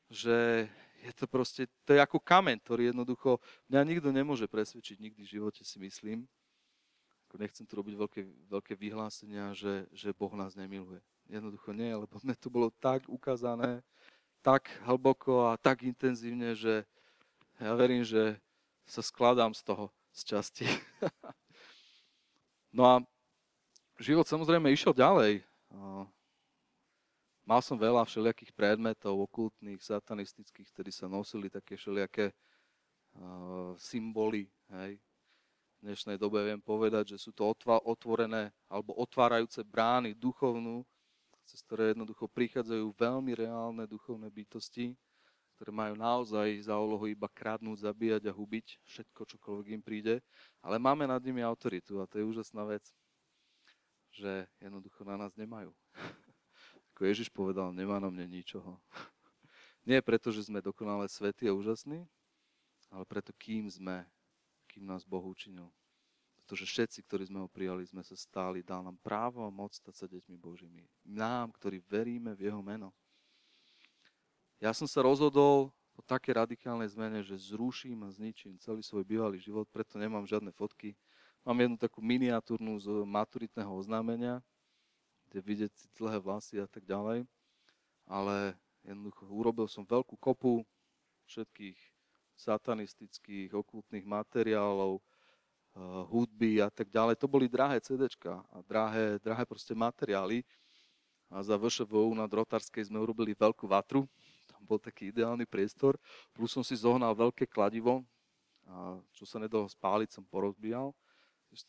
že je to proste, to je ako kameň, ktorý jednoducho mňa nikto nemôže presvedčiť nikdy v živote, si myslím. Nechcem tu robiť veľké, veľké vyhlásenia, že, že Boh nás nemiluje. Jednoducho nie, lebo mne to bolo tak ukázané, tak hlboko a tak intenzívne, že ja verím, že sa skladám z toho z časti. no a život samozrejme išiel ďalej. Mal som veľa všelijakých predmetov, okultných, satanistických, ktorí sa nosili také všelijaké uh, symboly. Hej. V dnešnej dobe viem povedať, že sú to otvorené alebo otvárajúce brány duchovnú, cez ktoré jednoducho prichádzajú veľmi reálne duchovné bytosti, ktoré majú naozaj za úlohu iba kradnúť, zabíjať a hubiť všetko, čokoľvek im príde. Ale máme nad nimi autoritu a to je úžasná vec, že jednoducho na nás nemajú. Ako Ježiš povedal, nemá na mne ničoho. Nie preto, že sme dokonale svetí a úžasní, ale preto, kým sme, kým nás Boh učinil. Pretože všetci, ktorí sme ho prijali, sme sa stáli, dal nám právo a moc stať sa deťmi Božími. Nám, ktorí veríme v jeho meno. Ja som sa rozhodol po také radikálnej zmene, že zruším a zničím celý svoj bývalý život, preto nemám žiadne fotky. Mám jednu takú miniatúrnu z maturitného oznámenia, kde vidieť dlhé vlasy a tak ďalej. Ale jednoducho urobil som veľkú kopu všetkých satanistických, okultných materiálov, eh, hudby a tak ďalej. To boli drahé CDčka a drahé, drahé proste materiály. A za VŠVU na Drotarskej sme urobili veľkú vatru. Tam bol taký ideálny priestor. Plus som si zohnal veľké kladivo, a čo sa nedalo spáliť, som porozbíjal.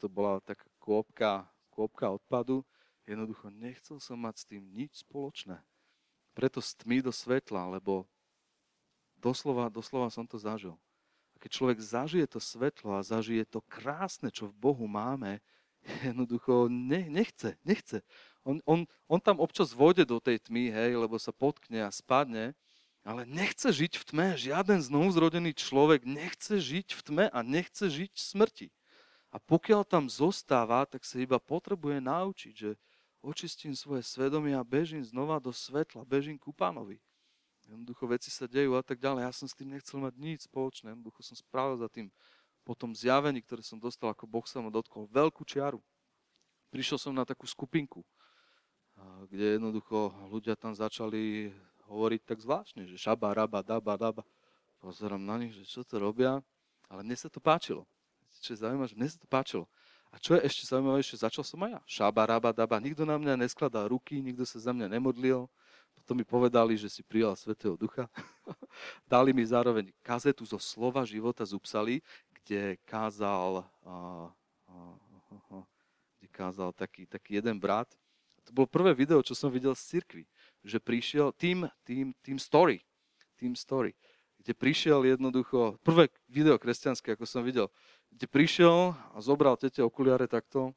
To bola taká kôpka, kôpka odpadu Jednoducho nechcel som mať s tým nič spoločné. Preto z tmy do svetla, lebo doslova, doslova som to zažil. A keď človek zažije to svetlo a zažije to krásne, čo v Bohu máme, jednoducho ne, nechce, nechce. On, on, on tam občas vôjde do tej tmy, hej, lebo sa potkne a spadne, ale nechce žiť v tme. Žiaden znovuzrodený človek nechce žiť v tme a nechce žiť v smrti. A pokiaľ tam zostáva, tak sa iba potrebuje naučiť, že očistím svoje svedomie a bežím znova do svetla, bežím ku pánovi. Jednoducho veci sa dejú a tak ďalej. Ja som s tým nechcel mať nič spoločné. Jednoducho som spravil za tým po tom zjavení, ktoré som dostal, ako Boh sa ma dotkol, veľkú čiaru. Prišiel som na takú skupinku, kde jednoducho ľudia tam začali hovoriť tak zvláštne, že šaba, raba, daba, daba. Pozerám na nich, že čo to robia, ale mne sa to páčilo. Čo je zaujímavé, že mne sa to páčilo. A čo je ešte zaujímavejšie, začal som aj ja. Šaba, raba, daba. Nikto na mňa neskladal ruky, nikto sa za mňa nemodlil. Potom mi povedali, že si prijal Svetého Ducha. Dali mi zároveň kazetu zo slova života z Upsali, kde kázal, uh, uh, uh, kde kázal taký, taký jeden brat. To bolo prvé video, čo som videl z cirkvi. Že prišiel tým, tým, tým story. Tým story. Kde prišiel jednoducho, prvé video kresťanské, ako som videl, kde prišiel a zobral tete okuliare takto,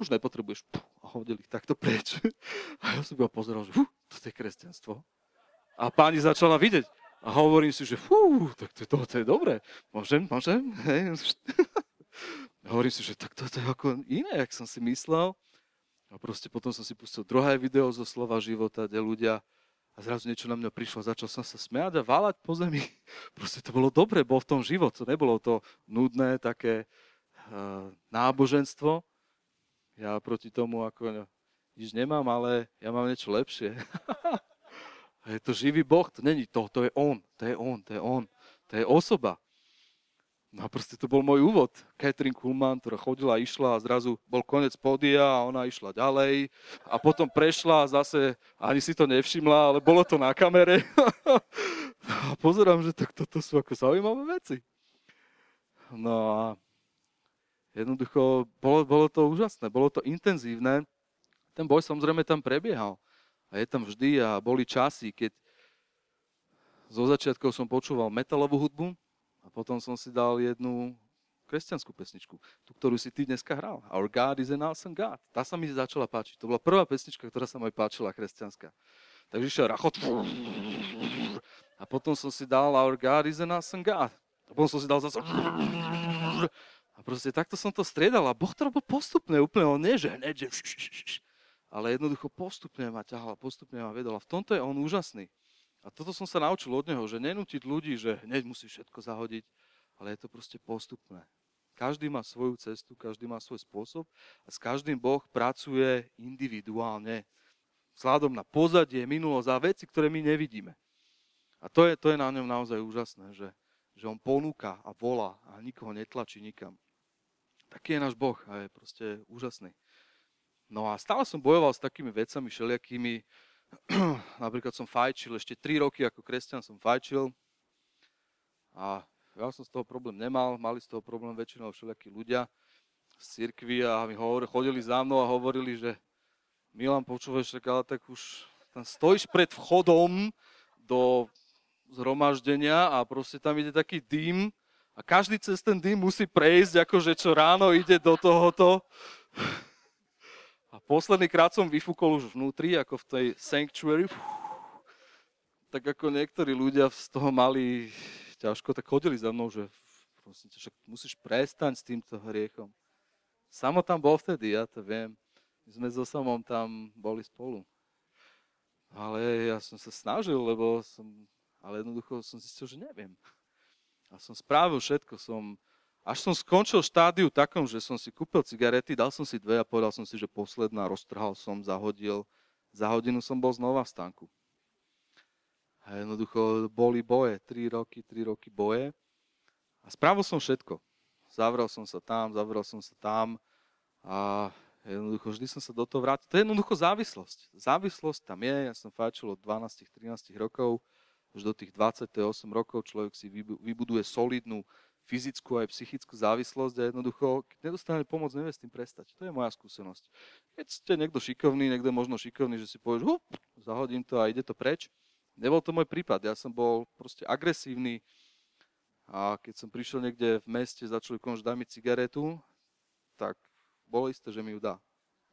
už nepotrebuješ, a hodil ich takto preč. A ja som ho pozeral, že to je kresťanstvo. A páni začala vidieť. A hovorím si, že fú, tak to, to, to je dobré. Môžem, môžem? Hej. hovorím si, že tak to, to je ako iné, jak som si myslel. A proste potom som si pustil druhé video zo slova života, kde ľudia a zrazu niečo na mňa prišlo, začal som sa smiať a váľať po zemi. Proste to bolo dobre, bol v tom život. Nebolo to nudné, také uh, náboženstvo. Ja proti tomu ako nič nemám, ale ja mám niečo lepšie. Je to živý Boh, to není to, to je On, to je On, to je On, to je osoba. No proste to bol môj úvod. Catherine Kuhlman, ktorá chodila, išla a zrazu bol koniec pódia a ona išla ďalej a potom prešla a zase ani si to nevšimla, ale bolo to na kamere. a pozerám, že tak toto sú ako zaujímavé veci. No a jednoducho bolo, bolo to úžasné, bolo to intenzívne. Ten boj samozrejme tam prebiehal. A je tam vždy a boli časy, keď zo začiatkov som počúval metalovú hudbu, potom som si dal jednu kresťanskú pesničku, tú, ktorú si ty dneska hral. Our God is an awesome God. Tá sa mi začala páčiť. To bola prvá pesnička, ktorá sa mi páčila, kresťanská. Takže išiel rachot. A potom som si dal Our God is an awesome God. A potom som si dal zase... A proste takto som to striedal a Boh to robil postupne, úplne on nie, že hneď, že... Ale jednoducho postupne ma ťahal, postupne ma vedol. A v tomto je on úžasný. A toto som sa naučil od neho, že nenútiť ľudí, že hneď musí všetko zahodiť, ale je to proste postupné. Každý má svoju cestu, každý má svoj spôsob a s každým Boh pracuje individuálne. Vzhľadom na pozadie, minulosť a veci, ktoré my nevidíme. A to je, to je na ňom naozaj úžasné, že, že on ponúka a volá a nikoho netlačí nikam. Taký je náš Boh a je proste úžasný. No a stále som bojoval s takými vecami všelijakými, Napríklad som fajčil, ešte 3 roky ako kresťan som fajčil a ja som z toho problém nemal, mali z toho problém väčšinou všelijakí ľudia z cirkvi a mi hovorili, chodili za mnou a hovorili, že Milan, počúvaš, ale tak už tam stojíš pred vchodom do zhromaždenia a proste tam ide taký dým a každý cez ten dým musí prejsť, akože čo ráno ide do tohoto. A posledný krát som vyfúkol už vnútri, ako v tej sanctuary. Tak ako niektorí ľudia z toho mali ťažko, tak chodili za mnou, že prosím ťa, však musíš prestať s týmto hriechom. Samo tam bol vtedy, ja to viem. My sme so samom tam boli spolu. Ale ja som sa snažil, lebo som, ale jednoducho som zistil, že neviem. A som spravil všetko, som až som skončil štádiu takom, že som si kúpil cigarety, dal som si dve a povedal som si, že posledná, roztrhal som, zahodil. Za hodinu som bol znova v stánku. A jednoducho boli boje, 3 roky, 3 roky boje. A spravil som všetko. Zavrel som sa tam, zavrel som sa tam a jednoducho vždy som sa do toho vrátil. To je jednoducho závislosť. Závislosť tam je, ja som fajčil od 12-13 rokov, už do tých 28 rokov človek si vybuduje solidnú fyzickú aj psychickú závislosť a jednoducho, keď nedostane pomoc, nevie s tým prestať. To je moja skúsenosť. Keď ste niekto šikovný, niekto možno šikovný, že si povieš, hu, zahodím to a ide to preč. Nebol to môj prípad. Ja som bol proste agresívny a keď som prišiel niekde v meste za človekom, že dá mi cigaretu, tak bolo isté, že mi ju dá.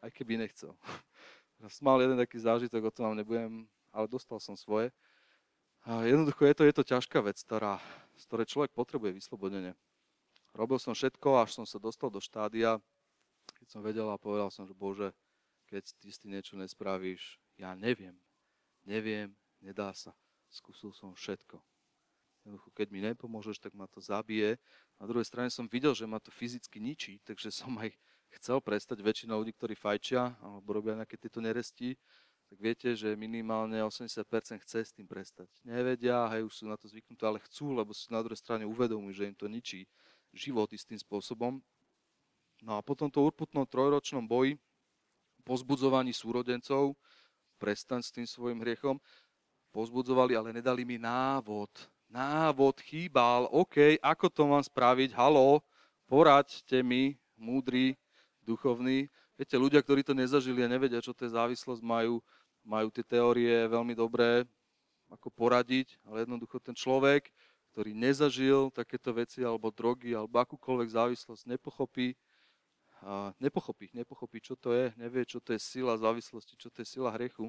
Aj keby nechcel. Som mal jeden taký zážitok, o tom vám nebudem, ale dostal som svoje. A jednoducho je to, je to ťažká vec, ktorá, z ktorej človek potrebuje vyslobodenie. Robil som všetko, až som sa dostal do štádia, keď som vedel a povedal som, že Bože, keď ty s tým niečo nespravíš, ja neviem, neviem, nedá sa. Skúsil som všetko. Jednoducho, keď mi nepomôžeš, tak ma to zabije. Na druhej strane som videl, že ma to fyzicky ničí, takže som aj chcel prestať. Väčšina ľudí, ktorí fajčia alebo robia nejaké tieto neresti, tak viete, že minimálne 80% chce s tým prestať. Nevedia, hej, už sú na to zvyknutí, ale chcú, lebo si na druhej strane uvedomujú, že im to ničí život istým spôsobom. No a potom to urputnom trojročnom boji, pozbudzovaní súrodencov, prestaň s tým svojim hriechom, pozbudzovali, ale nedali mi návod. Návod chýbal, OK, ako to mám spraviť, halo, poraďte mi, múdri, duchovní. Viete, ľudia, ktorí to nezažili a nevedia, čo to je závislosť, majú majú tie teórie veľmi dobré, ako poradiť, ale jednoducho ten človek, ktorý nezažil takéto veci, alebo drogy, alebo akúkoľvek závislosť, nepochopí, a nepochopí, nepochopí, čo to je, nevie, čo to je sila závislosti, čo to je sila hriechu.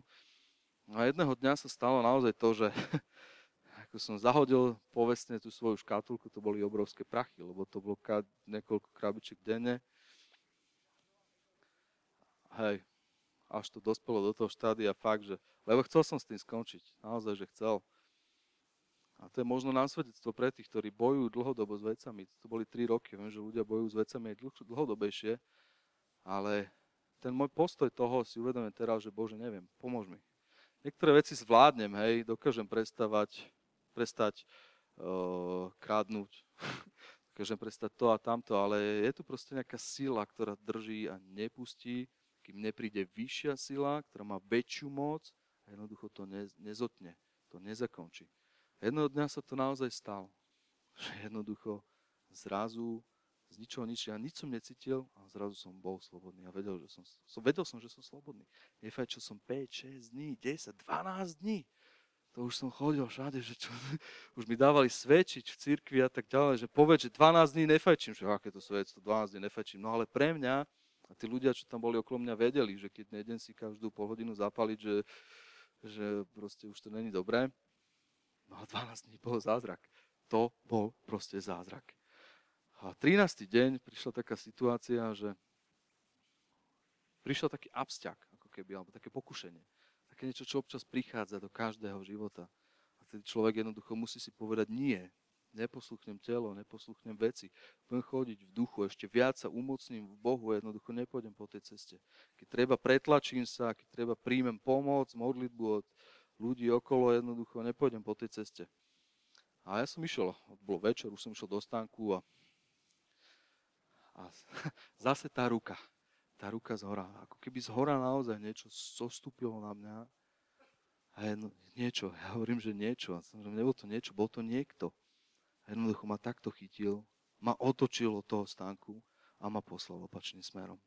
A jedného dňa sa stalo naozaj to, že ako som zahodil povestne tú svoju škatulku, to boli obrovské prachy, lebo to bolo niekoľko krabičiek denne. Hej, až to dospelo do toho štádia fakt, že, lebo chcel som s tým skončiť, naozaj, že chcel. A to je možno násvedectvo pre tých, ktorí bojujú dlhodobo s vecami. To boli 3 roky, viem, že ľudia bojujú s vecami aj dlhodobejšie, ale ten môj postoj toho si uvedomujem teraz, že Bože, neviem, pomôž mi. Niektoré veci zvládnem, hej, dokážem prestávať, prestať uh, krádnuť, dokážem prestať to a tamto, ale je tu proste nejaká sila, ktorá drží a nepustí, kým nepríde vyššia sila, ktorá má väčšiu moc a jednoducho to ne, nezotne, to nezakončí. Jednoho dňa sa to naozaj stalo, že jednoducho zrazu z ničoho nič, ja nič som necítil a zrazu som bol slobodný a vedel, že som, som, vedel som, že som slobodný. Nefajčil som 5, 6 dní, 10, 12 dní. To už som chodil všade, že čo, už mi dávali svedčiť v cirkvi a tak ďalej, že povedz, že 12 dní nefajčím, že aké to svedectvo, 12 dní nefajčím. No ale pre mňa, a tí ľudia, čo tam boli okolo mňa, vedeli, že keď nejdem si každú pol hodinu zapaliť, že, že proste už to není dobré. No a 12 dní bol zázrak. To bol proste zázrak. A 13. deň prišla taká situácia, že prišiel taký absťak, ako keby, alebo také pokušenie. Také niečo, čo občas prichádza do každého života. A tedy človek jednoducho musí si povedať nie. Neposluchnem telo, neposluchnem veci. Budem chodiť v duchu, ešte viac sa umocním v Bohu, jednoducho nepôjdem po tej ceste. Keď treba, pretlačím sa, keď treba, príjmem pomoc, modlitbu od ľudí okolo, jednoducho nepôjdem po tej ceste. A ja som išiel, bolo večer, už som išiel do stánku a a zase tá ruka, tá ruka z hora, ako keby z hora naozaj niečo zostúpilo na mňa. A jedno, niečo, ja hovorím, že niečo. A samozrejme, nebol to niečo, bol to niekto. Jednoducho ma takto chytil, ma otočil od toho stánku a ma poslal opačným smerom.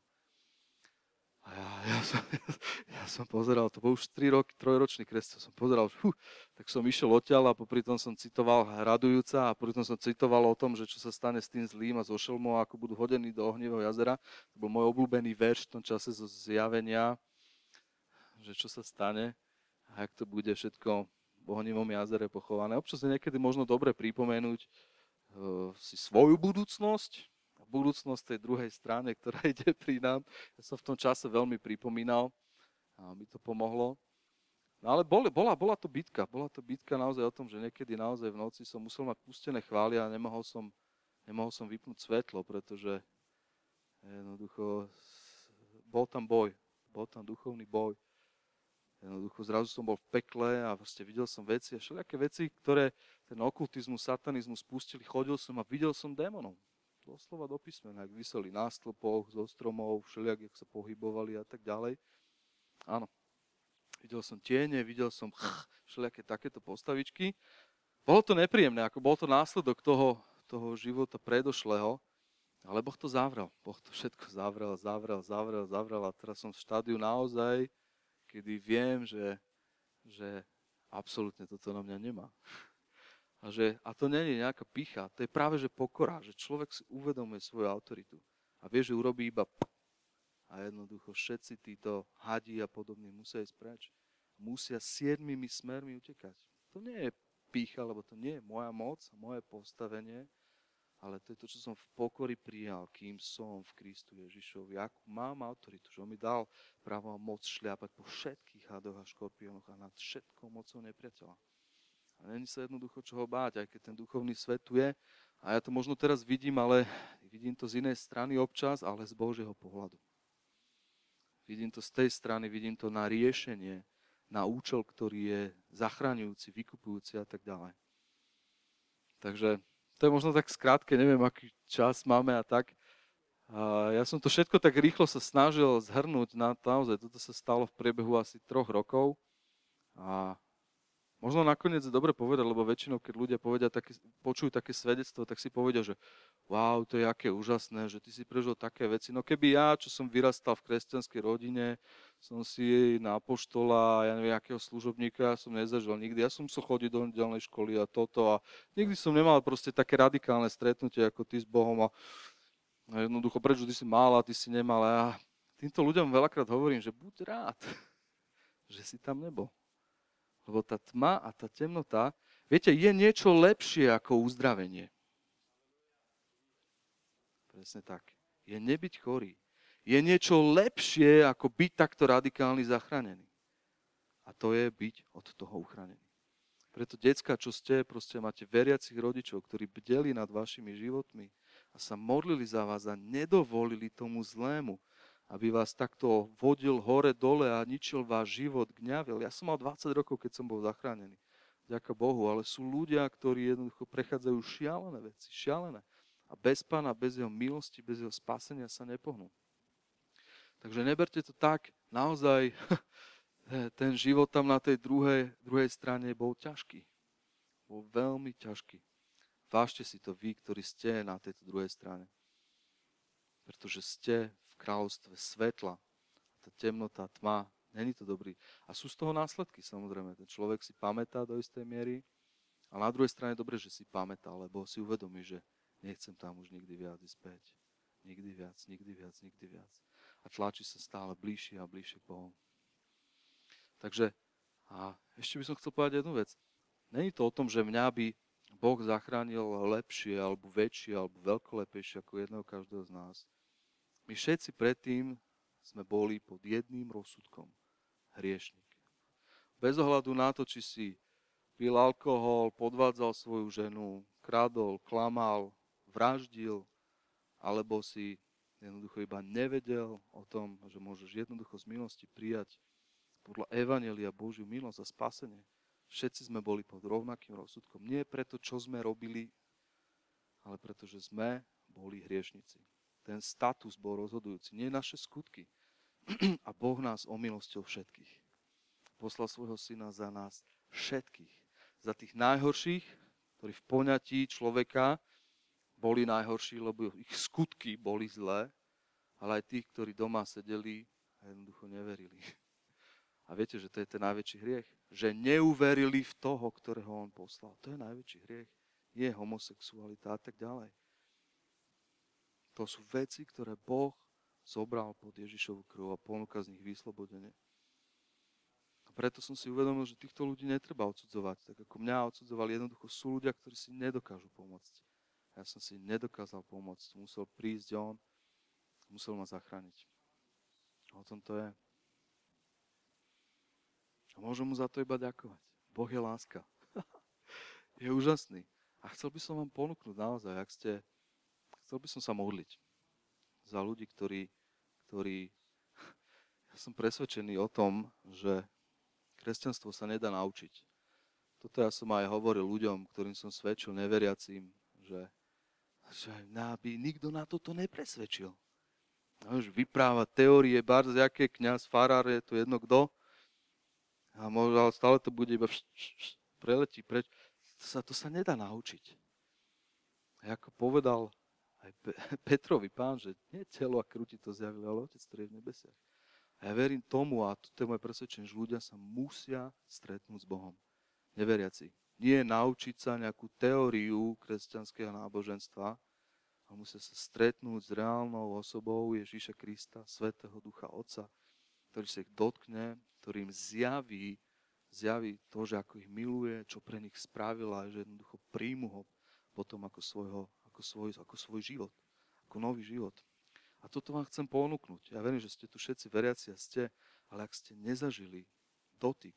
A ja, ja, som, ja som pozeral, to bol už 3 roky, trojročný kresťan, som pozeral, fú, tak som išiel odtiaľ a popri tom som citoval radujúca a popri tom som citoval o tom, že čo sa stane s tým zlým a so šelmou, ako budú hodení do ohnivého jazera. To bol môj obľúbený verš v tom čase zo zjavenia, že čo sa stane a ak to bude všetko v ohnivom jazere pochované. Občas je niekedy možno dobre pripomenúť uh, si svoju budúcnosť, budúcnosť tej druhej strane, ktorá ide pri nám. Ja som v tom čase veľmi pripomínal a mi to pomohlo. No ale bol, bola, bola to bitka. Bola to bitka naozaj o tom, že niekedy naozaj v noci som musel mať pustené chvály a nemohol som, nemohol som vypnúť svetlo, pretože jednoducho bol tam boj. Bol tam duchovný boj. Jednoducho zrazu som bol v pekle a vlastne videl som veci a všelijaké veci, ktoré ten okultizmus, satanizmus spustili. Chodil som a videl som démonov doslova do písmena, ak vyseli na stĺpoch, zo stromov, všelijak, jak sa pohybovali a tak ďalej. Áno, videl som tiene, videl som všelijaké takéto postavičky. Bolo to nepríjemné, ako bol to následok toho, toho života predošlého, ale Boh to zavrel. Boh to všetko zavrel, zavrel, zavrel, zavrel a teraz som v štádiu naozaj, kedy viem, že, že absolútne toto na mňa nemá. A, že, a to nie je nejaká picha, to je práve že pokora, že človek si uvedomuje svoju autoritu a vie, že urobí iba a jednoducho všetci títo hadí a podobní musia ísť preč. Musia siedmými smermi utekať. To nie je pícha, lebo to nie je moja moc, moje postavenie, ale to je to, čo som v pokori prijal, kým som v Kristu Ježišovi. Akú mám autoritu, že on mi dal právo a moc šliapať po všetkých hadoch a škorpiónoch a nad všetkou mocou nepriateľa. A není sa jednoducho čoho báť, aj keď ten duchovný svet tu je. A ja to možno teraz vidím, ale vidím to z inej strany občas, ale z Božieho pohľadu. Vidím to z tej strany, vidím to na riešenie, na účel, ktorý je zachraňujúci, vykupujúci a tak ďalej. Takže to je možno tak skrátke, neviem, aký čas máme a tak. Ja som to všetko tak rýchlo sa snažil zhrnúť na naozaj, toto sa stalo v priebehu asi troch rokov. A Možno nakoniec dobre povedať, lebo väčšinou, keď ľudia povedia také, počujú také svedectvo, tak si povedia, že wow, to je aké úžasné, že ty si prežil také veci. No keby ja, čo som vyrastal v kresťanskej rodine, som si na apoštola, ja neviem, akého služobníka som nezažil nikdy. Ja som sa chodil do nedelnej školy a toto a nikdy som nemal proste také radikálne stretnutie ako ty s Bohom a jednoducho, prečo ty si mal a ty si nemal. A ja týmto ľuďom veľakrát hovorím, že buď rád, že si tam nebol. Lebo tá tma a tá temnota, viete, je niečo lepšie ako uzdravenie. Presne tak. Je nebyť chorý. Je niečo lepšie ako byť takto radikálny zachránený. A to je byť od toho uchránený. Preto, decka, čo ste, proste máte veriacich rodičov, ktorí bdeli nad vašimi životmi a sa modlili za vás a nedovolili tomu zlému, aby vás takto vodil hore-dole a ničil váš život, gňavil. Ja som mal 20 rokov, keď som bol zachránený. Ďaká Bohu, ale sú ľudia, ktorí jednoducho prechádzajú šialené veci, šialené. A bez Pána, bez Jeho milosti, bez Jeho spasenia sa nepohnú. Takže neberte to tak, naozaj ten život tam na tej druhej, druhej strane bol ťažký. Bol veľmi ťažký. Vážte si to vy, ktorí ste na tejto druhej strane. Pretože ste v kráľovstve svetla. Tá temnota, tma, není to dobrý. A sú z toho následky, samozrejme. Ten človek si pamätá do istej miery, a na druhej strane dobre, že si pamätá, lebo si uvedomí, že nechcem tam už nikdy viac ísť späť. Nikdy viac, nikdy viac, nikdy viac. A tlačí sa stále bližšie a bližšie k Bohu. Takže, a ešte by som chcel povedať jednu vec. Není to o tom, že mňa by Boh zachránil lepšie, alebo väčšie, alebo veľkolepejšie ako jedného každého z nás. My všetci predtým sme boli pod jedným rozsudkom. Hriešnik. Bez ohľadu na to, či si pil alkohol, podvádzal svoju ženu, kradol, klamal, vraždil, alebo si jednoducho iba nevedel o tom, že môžeš jednoducho z milosti prijať podľa Evanelia Božiu milosť a spasenie. Všetci sme boli pod rovnakým rozsudkom. Nie preto, čo sme robili, ale preto, že sme boli hriešnici. Ten status bol rozhodujúci, nie naše skutky. A Boh nás omilostil všetkých. Poslal svojho syna za nás všetkých. Za tých najhorších, ktorí v poňatí človeka boli najhorší, lebo ich skutky boli zlé, ale aj tých, ktorí doma sedeli jednoducho neverili. A viete, že to je ten najväčší hriech? Že neuverili v toho, ktorého on poslal. To je najväčší hriech. Je homosexualita a tak ďalej. To sú veci, ktoré Boh zobral pod Ježišovu krv a ponúka z nich vyslobodenie. A preto som si uvedomil, že týchto ľudí netreba odsudzovať. Tak ako mňa odsudzovali, jednoducho sú ľudia, ktorí si nedokážu pomôcť. Ja som si nedokázal pomôcť. Musel prísť on, musel ma zachrániť. O tom to je. A môžem mu za to iba ďakovať. Boh je láska. je úžasný. A chcel by som vám ponúknuť naozaj, ak ste Chcel by som sa modliť za ľudí, ktorí, ktorí... Ja som presvedčený o tom, že kresťanstvo sa nedá naučiť. Toto ja som aj hovoril ľuďom, ktorým som svedčil, neveriacím, že, že by nikto na toto nepresvedčil. No, už vypráva teórie, barz, aké kniaz, farár, je to jedno kto. A možno, ale stále to bude iba preletí preč. To sa, to sa nedá naučiť. A ako povedal aj Petrovi pán, že nie telo a krúti to zjavil, ale Otec, ktorý je v nebesiach. A ja verím tomu, a to je moje presvedčenie, že ľudia sa musia stretnúť s Bohom. Neveriaci. Nie naučiť sa nejakú teóriu kresťanského náboženstva, ale musia sa stretnúť s reálnou osobou Ježíša Krista, Svetého Ducha Otca, ktorý sa ich dotkne, ktorým zjaví, zjaví to, že ako ich miluje, čo pre nich spravila, že jednoducho príjmu ho potom ako svojho ako svoj, ako svoj život, ako nový život. A toto vám chcem ponúknuť. Ja verím, že ste tu všetci veriaci a ste, ale ak ste nezažili dotyk,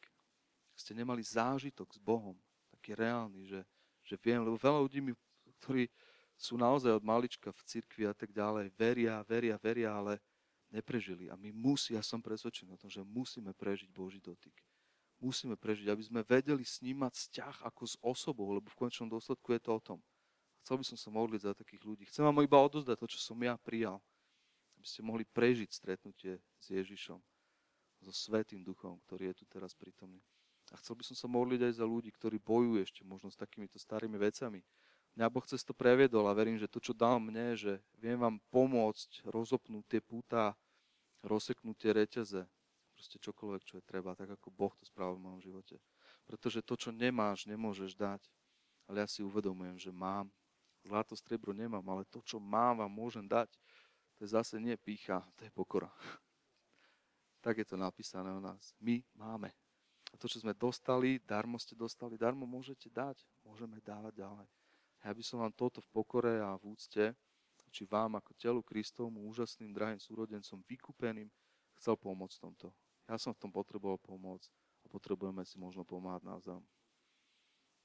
ak ste nemali zážitok s Bohom, taký reálny, že, že viem, lebo veľa ľudí, mi, ktorí sú naozaj od malička v cirkvi a tak ďalej, veria, veria, veria, ale neprežili. A my musí, ja som presvedčený o tom, že musíme prežiť Boží dotyk. Musíme prežiť, aby sme vedeli snímať vzťah ako s osobou, lebo v konečnom dôsledku je to o tom. Chcel by som sa modliť za takých ľudí. Chcem vám iba odozdať to, čo som ja prijal. Aby ste mohli prežiť stretnutie s Ježišom, so Svetým Duchom, ktorý je tu teraz prítomný. A chcel by som sa modliť aj za ľudí, ktorí bojujú ešte možno s takýmito starými vecami. Mňa Boh cez to previedol a verím, že to, čo dal mne, že viem vám pomôcť rozopnúť tie púta, rozseknúť tie reťaze, proste čokoľvek, čo je treba, tak ako Boh to spravil v mojom živote. Pretože to, čo nemáš, nemôžeš dať. Ale ja si uvedomujem, že mám Zlato, striebro nemám, ale to, čo mám, vám môžem dať, to je zase nie pícha, to je pokora. tak je to napísané o nás. My máme. A to, čo sme dostali, darmo ste dostali, darmo môžete dať. Môžeme dávať ďalej. Ja by som vám toto v pokore a v úcte, či vám ako telu Kristovmu, úžasným, drahým súrodencom, vykúpeným, chcel pomôcť v tomto. Ja som v tom potreboval pomôcť a potrebujeme si možno pomáhať navzájom.